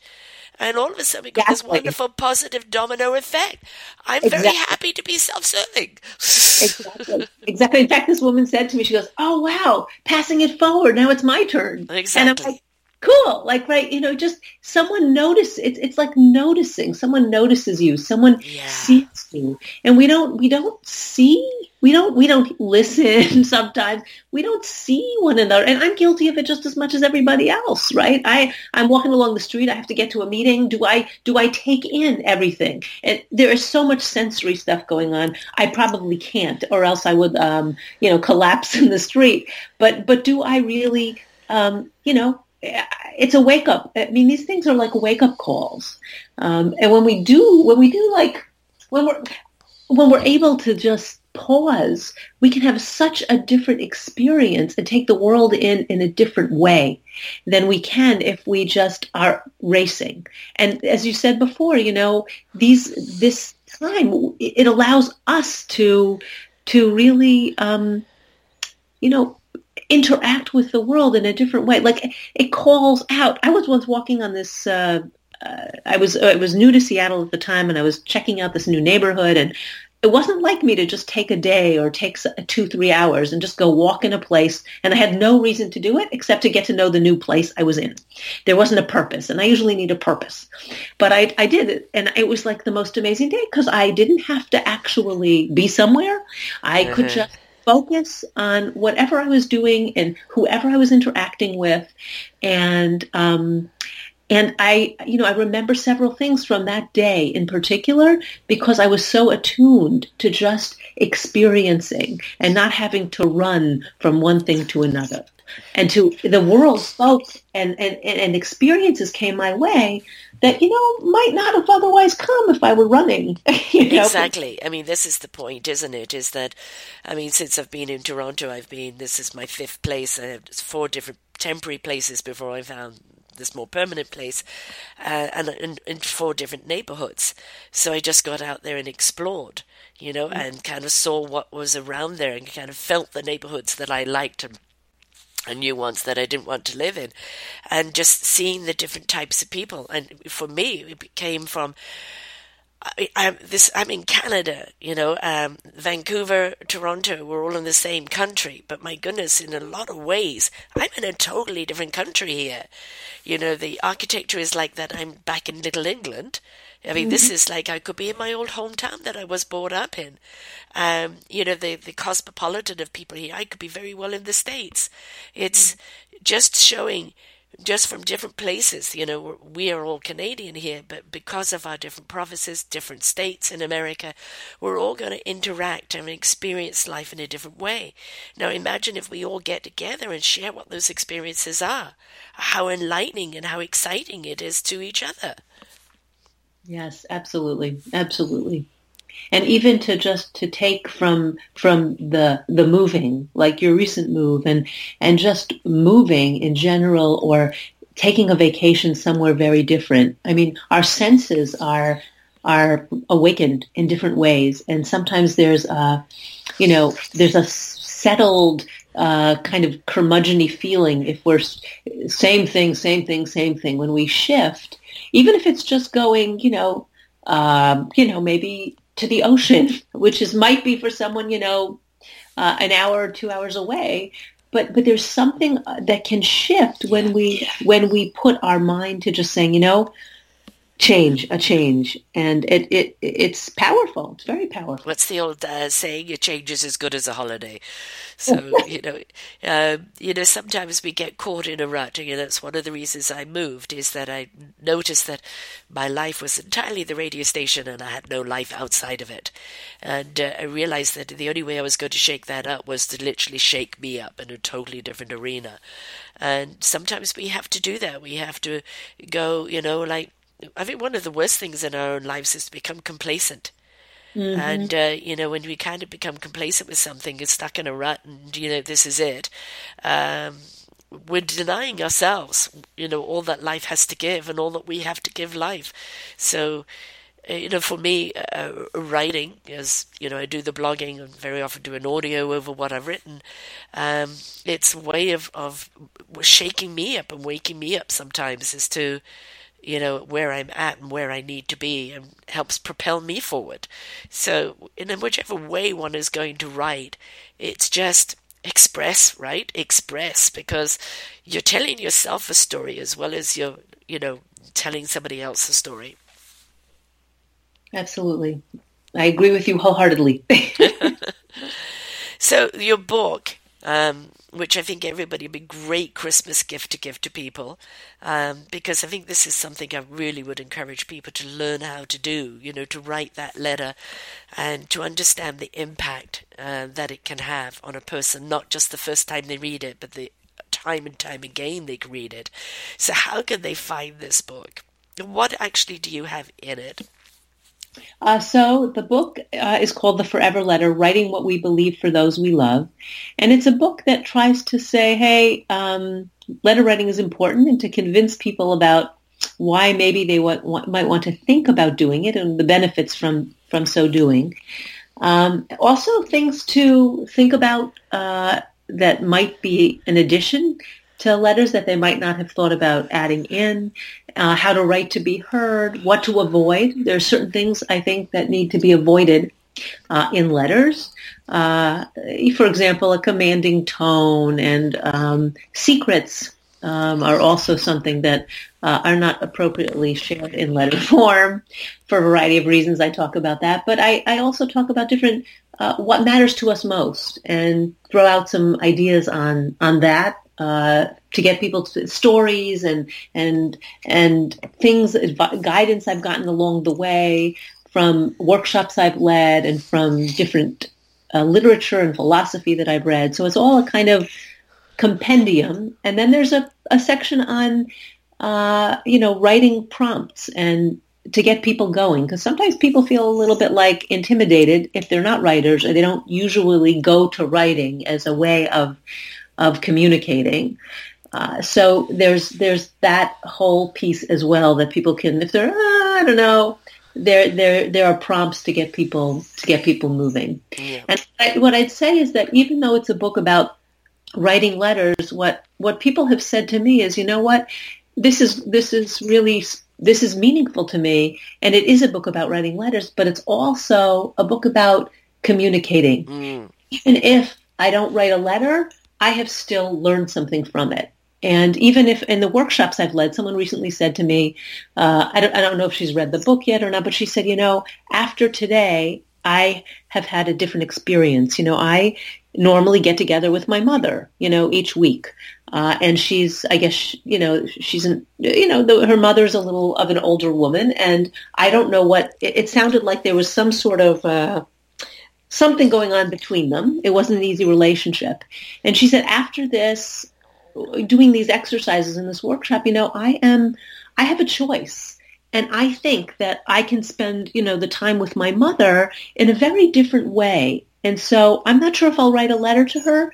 and all of a sudden we got exactly. this wonderful positive domino effect. I'm exactly. very happy to be self-serving. exactly. Exactly. In fact, this woman said to me, she goes, "Oh wow, passing it forward. Now it's my turn." Exactly. And I'm like, cool. Like right you know just someone notice it's, it's like noticing. Someone notices you. Someone yeah. sees you. And we don't we don't see we don't we don't listen sometimes. We don't see one another. And i'm guilty of it just as much as everybody else right? I i'm walking along the street. I have to get to a meeting. Do i do i take in everything? And there is so much sensory stuff going on. I probably can't or else i would um you know collapse in the street. But but do i really um you know it's a wake up. I mean, these things are like wake up calls. Um, and when we do, when we do like, when we're, when we're able to just pause, we can have such a different experience and take the world in in a different way than we can if we just are racing. And as you said before, you know, these, this time, it allows us to, to really, um, you know, interact with the world in a different way. Like it calls out. I was once walking on this. Uh, uh, I was I was new to Seattle at the time, and I was checking out this new neighborhood, and it wasn't like me to just take a day or take two three hours and just go walk in a place. And I had no reason to do it except to get to know the new place I was in. There wasn't a purpose, and I usually need a purpose, but I I did it, and it was like the most amazing day because I didn't have to actually be somewhere. I mm-hmm. could just focus on whatever I was doing and whoever I was interacting with. And, um, and I, you know, I remember several things from that day in particular because I was so attuned to just experiencing and not having to run from one thing to another. And to the world spoke and, and, and experiences came my way that you know might not have otherwise come if I were running. you know? Exactly. I mean, this is the point, isn't it? Is that I mean, since I've been in Toronto, I've been. This is my fifth place. I have four different temporary places before I found this more permanent place, uh, and in, in, four different neighborhoods. So I just got out there and explored, you know, mm-hmm. and kind of saw what was around there and kind of felt the neighborhoods that I liked and and new ones that I didn't want to live in, and just seeing the different types of people. And for me, it came from I, am this. I'm in Canada, you know, um, Vancouver, Toronto. We're all in the same country, but my goodness, in a lot of ways, I'm in a totally different country here. You know, the architecture is like that. I'm back in Little England. I mean, mm-hmm. this is like I could be in my old hometown that I was brought up in. Um, you know, the the cosmopolitan of people here. I could be very well in the states. It's mm-hmm. just showing just from different places. You know, we are all Canadian here, but because of our different provinces, different states in America, we're all going to interact and experience life in a different way. Now, imagine if we all get together and share what those experiences are, how enlightening and how exciting it is to each other. Yes, absolutely, absolutely. And even to just to take from from the the moving like your recent move and and just moving in general or taking a vacation somewhere very different. I mean our senses are are awakened in different ways. And sometimes there's a you know there's a settled uh, kind of curmudgeony feeling if we're same thing same thing same thing. When we shift even if it's just going you know um, you know maybe to the ocean, which is might be for someone you know uh, an hour or two hours away. But but there's something uh, that can shift when we when we put our mind to just saying, you know, change, a change, and it, it it's powerful. It's very powerful. What's the old uh, saying? A change is as good as a holiday. So you know, uh, you know, sometimes we get caught in a rut. You know, that's one of the reasons I moved is that I noticed that my life was entirely the radio station, and I had no life outside of it. And uh, I realized that the only way I was going to shake that up was to literally shake me up in a totally different arena. And sometimes we have to do that. We have to go, you know, like I think one of the worst things in our own lives is to become complacent. Mm-hmm. And, uh, you know, when we kind of become complacent with something, get stuck in a rut and, you know, this is it, um, we're denying ourselves, you know, all that life has to give and all that we have to give life. So, uh, you know, for me, uh, writing, as you know, I do the blogging and very often do an audio over what I've written. Um, it's a way of, of shaking me up and waking me up sometimes as to, you know, where I'm at and where I need to be and helps propel me forward. So, in whichever way one is going to write, it's just express, right? Express because you're telling yourself a story as well as you're, you know, telling somebody else a story. Absolutely. I agree with you wholeheartedly. so, your book, um, which I think everybody would be a great Christmas gift to give to people, um, because I think this is something I really would encourage people to learn how to do. You know, to write that letter and to understand the impact uh, that it can have on a person, not just the first time they read it, but the time and time again they can read it. So, how can they find this book? What actually do you have in it? Uh, so the book uh, is called The Forever Letter, Writing What We Believe for Those We Love. And it's a book that tries to say, hey, um, letter writing is important and to convince people about why maybe they want, want, might want to think about doing it and the benefits from, from so doing. Um, also things to think about uh, that might be an addition to letters that they might not have thought about adding in, uh, how to write to be heard, what to avoid. There are certain things I think that need to be avoided uh, in letters. Uh, for example, a commanding tone and um, secrets um, are also something that uh, are not appropriately shared in letter form for a variety of reasons. I talk about that, but I, I also talk about different uh, what matters to us most and throw out some ideas on on that uh, to get people to stories and and and things guidance I've gotten along the way from workshops I've led and from different uh, literature and philosophy that I've read. So it's all a kind of compendium, and then there's a, a section on uh, you know writing prompts and to get people going because sometimes people feel a little bit like intimidated if they're not writers or they don't usually go to writing as a way of of communicating. Uh, so there's there's that whole piece as well that people can, if they're uh, I don't know, there there there are prompts to get people to get people moving. Yeah. And I, what I'd say is that even though it's a book about writing letters, what what people have said to me is, you know what, this is this is really this is meaningful to me, and it is a book about writing letters, but it's also a book about communicating. Mm. Even if I don't write a letter, I have still learned something from it. And even if in the workshops I've led, someone recently said to me, uh, I, don't, I don't know if she's read the book yet or not, but she said, you know, after today, I have had a different experience. You know, I normally get together with my mother, you know, each week. Uh, and she's, I guess, you know, she's, an, you know, the, her mother's a little of an older woman. And I don't know what, it, it sounded like there was some sort of, uh, something going on between them. It wasn't an easy relationship. And she said, after this, doing these exercises in this workshop, you know, I am, I have a choice. And I think that I can spend, you know, the time with my mother in a very different way. And so I'm not sure if I'll write a letter to her,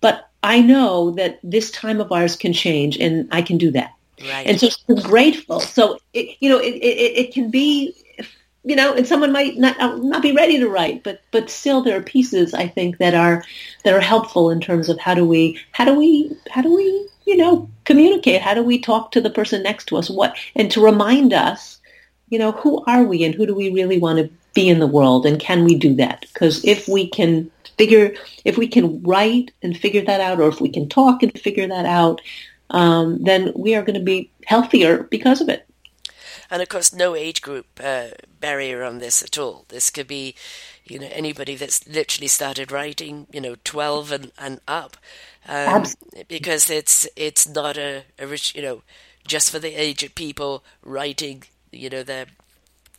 but I know that this time of ours can change and I can do that. Right. And so I'm grateful. So, it, you know, it, it, it can be, you know, and someone might not uh, not be ready to write, but but still there are pieces I think that are that are helpful in terms of how do we how do we how do we you know communicate? How do we talk to the person next to us? What and to remind us, you know, who are we and who do we really want to be in the world, and can we do that? Because if we can figure, if we can write and figure that out, or if we can talk and figure that out, um, then we are going to be healthier because of it. And of course, no age group uh, barrier on this at all. This could be, you know, anybody that's literally started writing, you know, 12 and, and up. Um, because it's it's not a, a rich, you know, just for the aged people writing, you know, their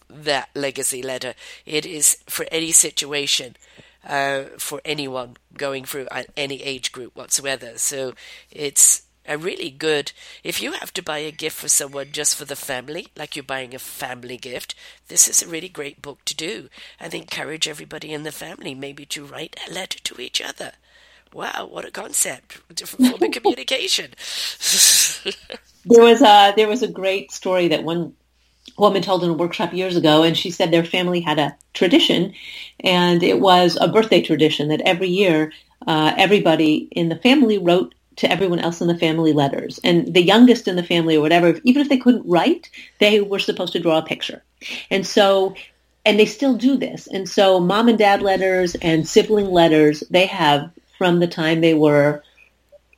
that legacy letter. It is for any situation, uh, for anyone going through any age group whatsoever. So it's a really good if you have to buy a gift for someone just for the family like you're buying a family gift this is a really great book to do and encourage everybody in the family maybe to write a letter to each other. Wow what a concept. Different form of communication. There was a there was a great story that one woman told in a workshop years ago and she said their family had a tradition and it was a birthday tradition that every year uh, everybody in the family wrote to everyone else in the family letters. And the youngest in the family or whatever, even if they couldn't write, they were supposed to draw a picture. And so, and they still do this. And so mom and dad letters and sibling letters, they have from the time they were,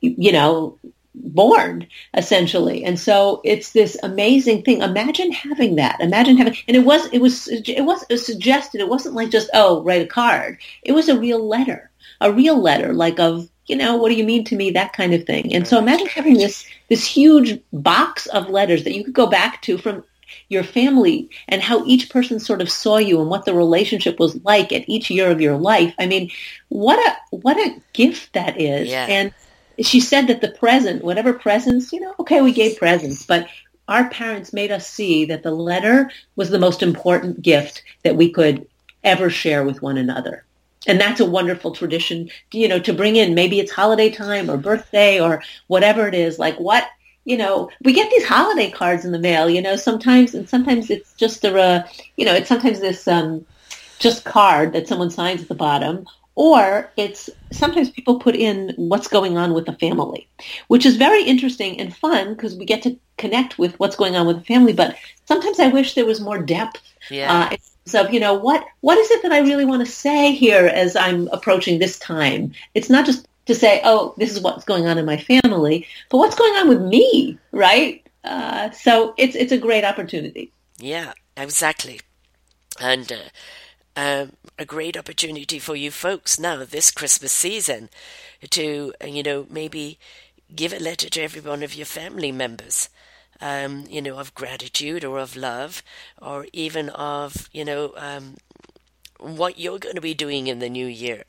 you know, born essentially and so it's this amazing thing imagine having that imagine having and it was it was it was, it was suggested it wasn't like just oh write a card it was a real letter a real letter like of you know, what do you mean to me? That kind of thing. And so imagine having this, this huge box of letters that you could go back to from your family and how each person sort of saw you and what the relationship was like at each year of your life. I mean, what a, what a gift that is. Yeah. And she said that the present, whatever presents, you know, okay, we gave presents, but our parents made us see that the letter was the most important gift that we could ever share with one another and that's a wonderful tradition you know to bring in maybe it's holiday time or birthday or whatever it is like what you know we get these holiday cards in the mail you know sometimes and sometimes it's just a uh, you know it's sometimes this um just card that someone signs at the bottom or it's sometimes people put in what's going on with the family, which is very interesting and fun because we get to connect with what's going on with the family. But sometimes I wish there was more depth yeah. uh, of you know what what is it that I really want to say here as I'm approaching this time. It's not just to say, oh, this is what's going on in my family, but what's going on with me, right? Uh, so it's it's a great opportunity. Yeah, exactly, and. Uh, um, a great opportunity for you folks now this Christmas season to, you know, maybe give a letter to every one of your family members um, you know, of gratitude or of love, or even of, you know, um, what you're going to be doing in the new year.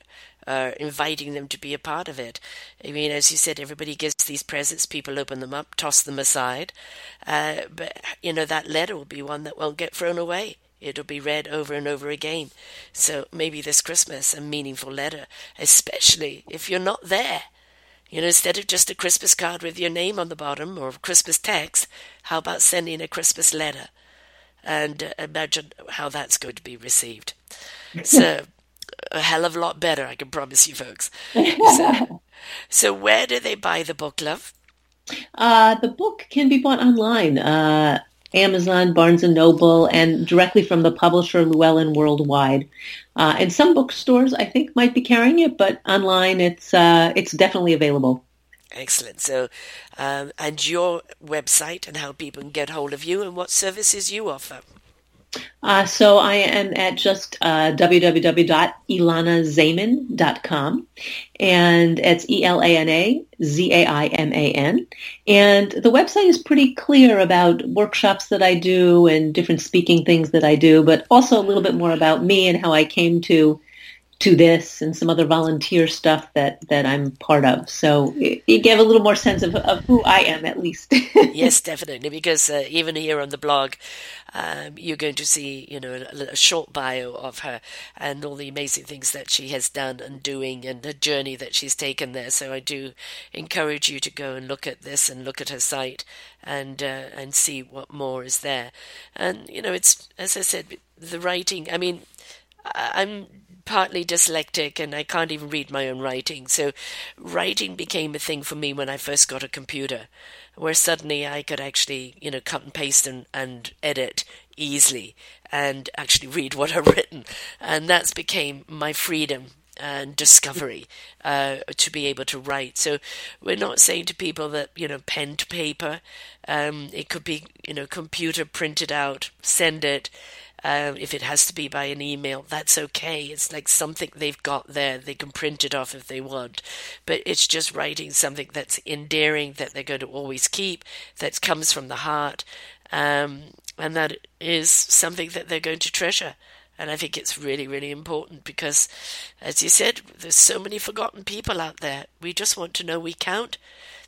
Uh, inviting them to be a part of it. I mean, as you said, everybody gives these presents, people open them up, toss them aside. Uh, but, you know, that letter will be one that won't get thrown away. It'll be read over and over again. So maybe this Christmas, a meaningful letter, especially if you're not there. You know, instead of just a Christmas card with your name on the bottom or Christmas text, how about sending a Christmas letter? And uh, imagine how that's going to be received. So, a hell of a lot better, I can promise you, folks. So, so where do they buy the book, love? Uh, the book can be bought online. Uh, Amazon, Barnes and Noble, and directly from the publisher Llewellyn Worldwide. Uh, and some bookstores, I think, might be carrying it, but online, it's uh, it's definitely available. Excellent. So, um, and your website and how people can get hold of you and what services you offer. Uh, so I am at just uh, and it's E-L-A-N-A-Z-A-I-M-A-N. And the website is pretty clear about workshops that I do and different speaking things that I do, but also a little bit more about me and how I came to to this and some other volunteer stuff that, that I'm part of. So it, it gave a little more sense of, of who I am, at least. yes, definitely. Because uh, even here on the blog, um, you're going to see, you know, a, a, short bio of her and all the amazing things that she has done and doing and the journey that she's taken there. So I do encourage you to go and look at this and look at her site and uh, and see what more is there. And you know, it's as I said, the writing. I mean, I'm partly dyslexic and I can't even read my own writing. So writing became a thing for me when I first got a computer, where suddenly I could actually, you know, cut and paste and, and edit easily and actually read what I've written. And that's became my freedom and discovery uh, to be able to write. So we're not saying to people that you know pen to paper. Um, it could be you know computer printed out, send it. Um, if it has to be by an email, that's okay. It's like something they've got there. They can print it off if they want. But it's just writing something that's endearing, that they're going to always keep, that comes from the heart, um, and that is something that they're going to treasure. And I think it's really, really important because, as you said, there's so many forgotten people out there. We just want to know we count,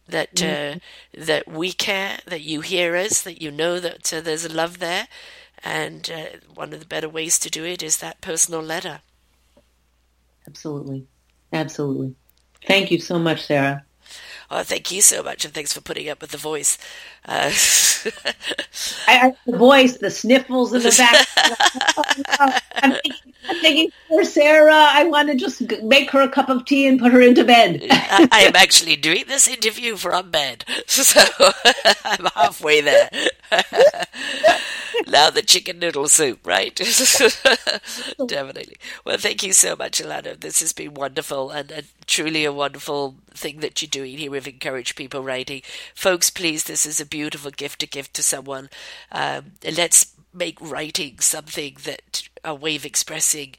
that mm-hmm. uh, that we care, that you hear us, that you know that uh, there's a love there, and uh, one of the better ways to do it is that personal letter. Absolutely. Absolutely. Thank you so much, Sarah. Oh, thank you so much, and thanks for putting up with the voice. Uh, I, the voice, the sniffles in the back. I'm, thinking, I'm thinking, poor Sarah. I want to just make her a cup of tea and put her into bed. I, I, am actually doing this interview from bed, so I'm halfway there. now the chicken noodle soup, right? Definitely. Well, thank you so much, Elana. This has been wonderful and, and truly a wonderful thing that you're doing here with Encourage People Writing. Folks, please, this is a beautiful gift to give to someone. Um, let's make writing something that a way of expressing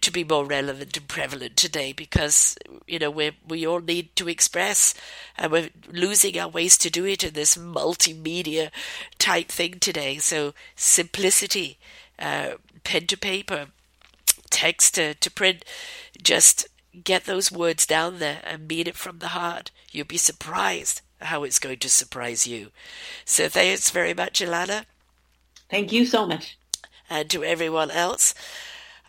to be more relevant and prevalent today because you know we we all need to express and we're losing our ways to do it in this multimedia type thing today so simplicity uh, pen to paper text to, to print just get those words down there and mean it from the heart you'll be surprised how it's going to surprise you so thanks very much Elana thank you so much and to everyone else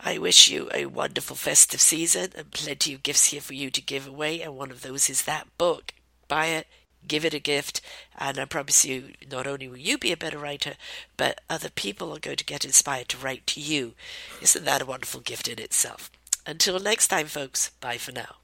I wish you a wonderful festive season and plenty of gifts here for you to give away. And one of those is that book. Buy it, give it a gift, and I promise you, not only will you be a better writer, but other people are going to get inspired to write to you. Isn't that a wonderful gift in itself? Until next time, folks, bye for now.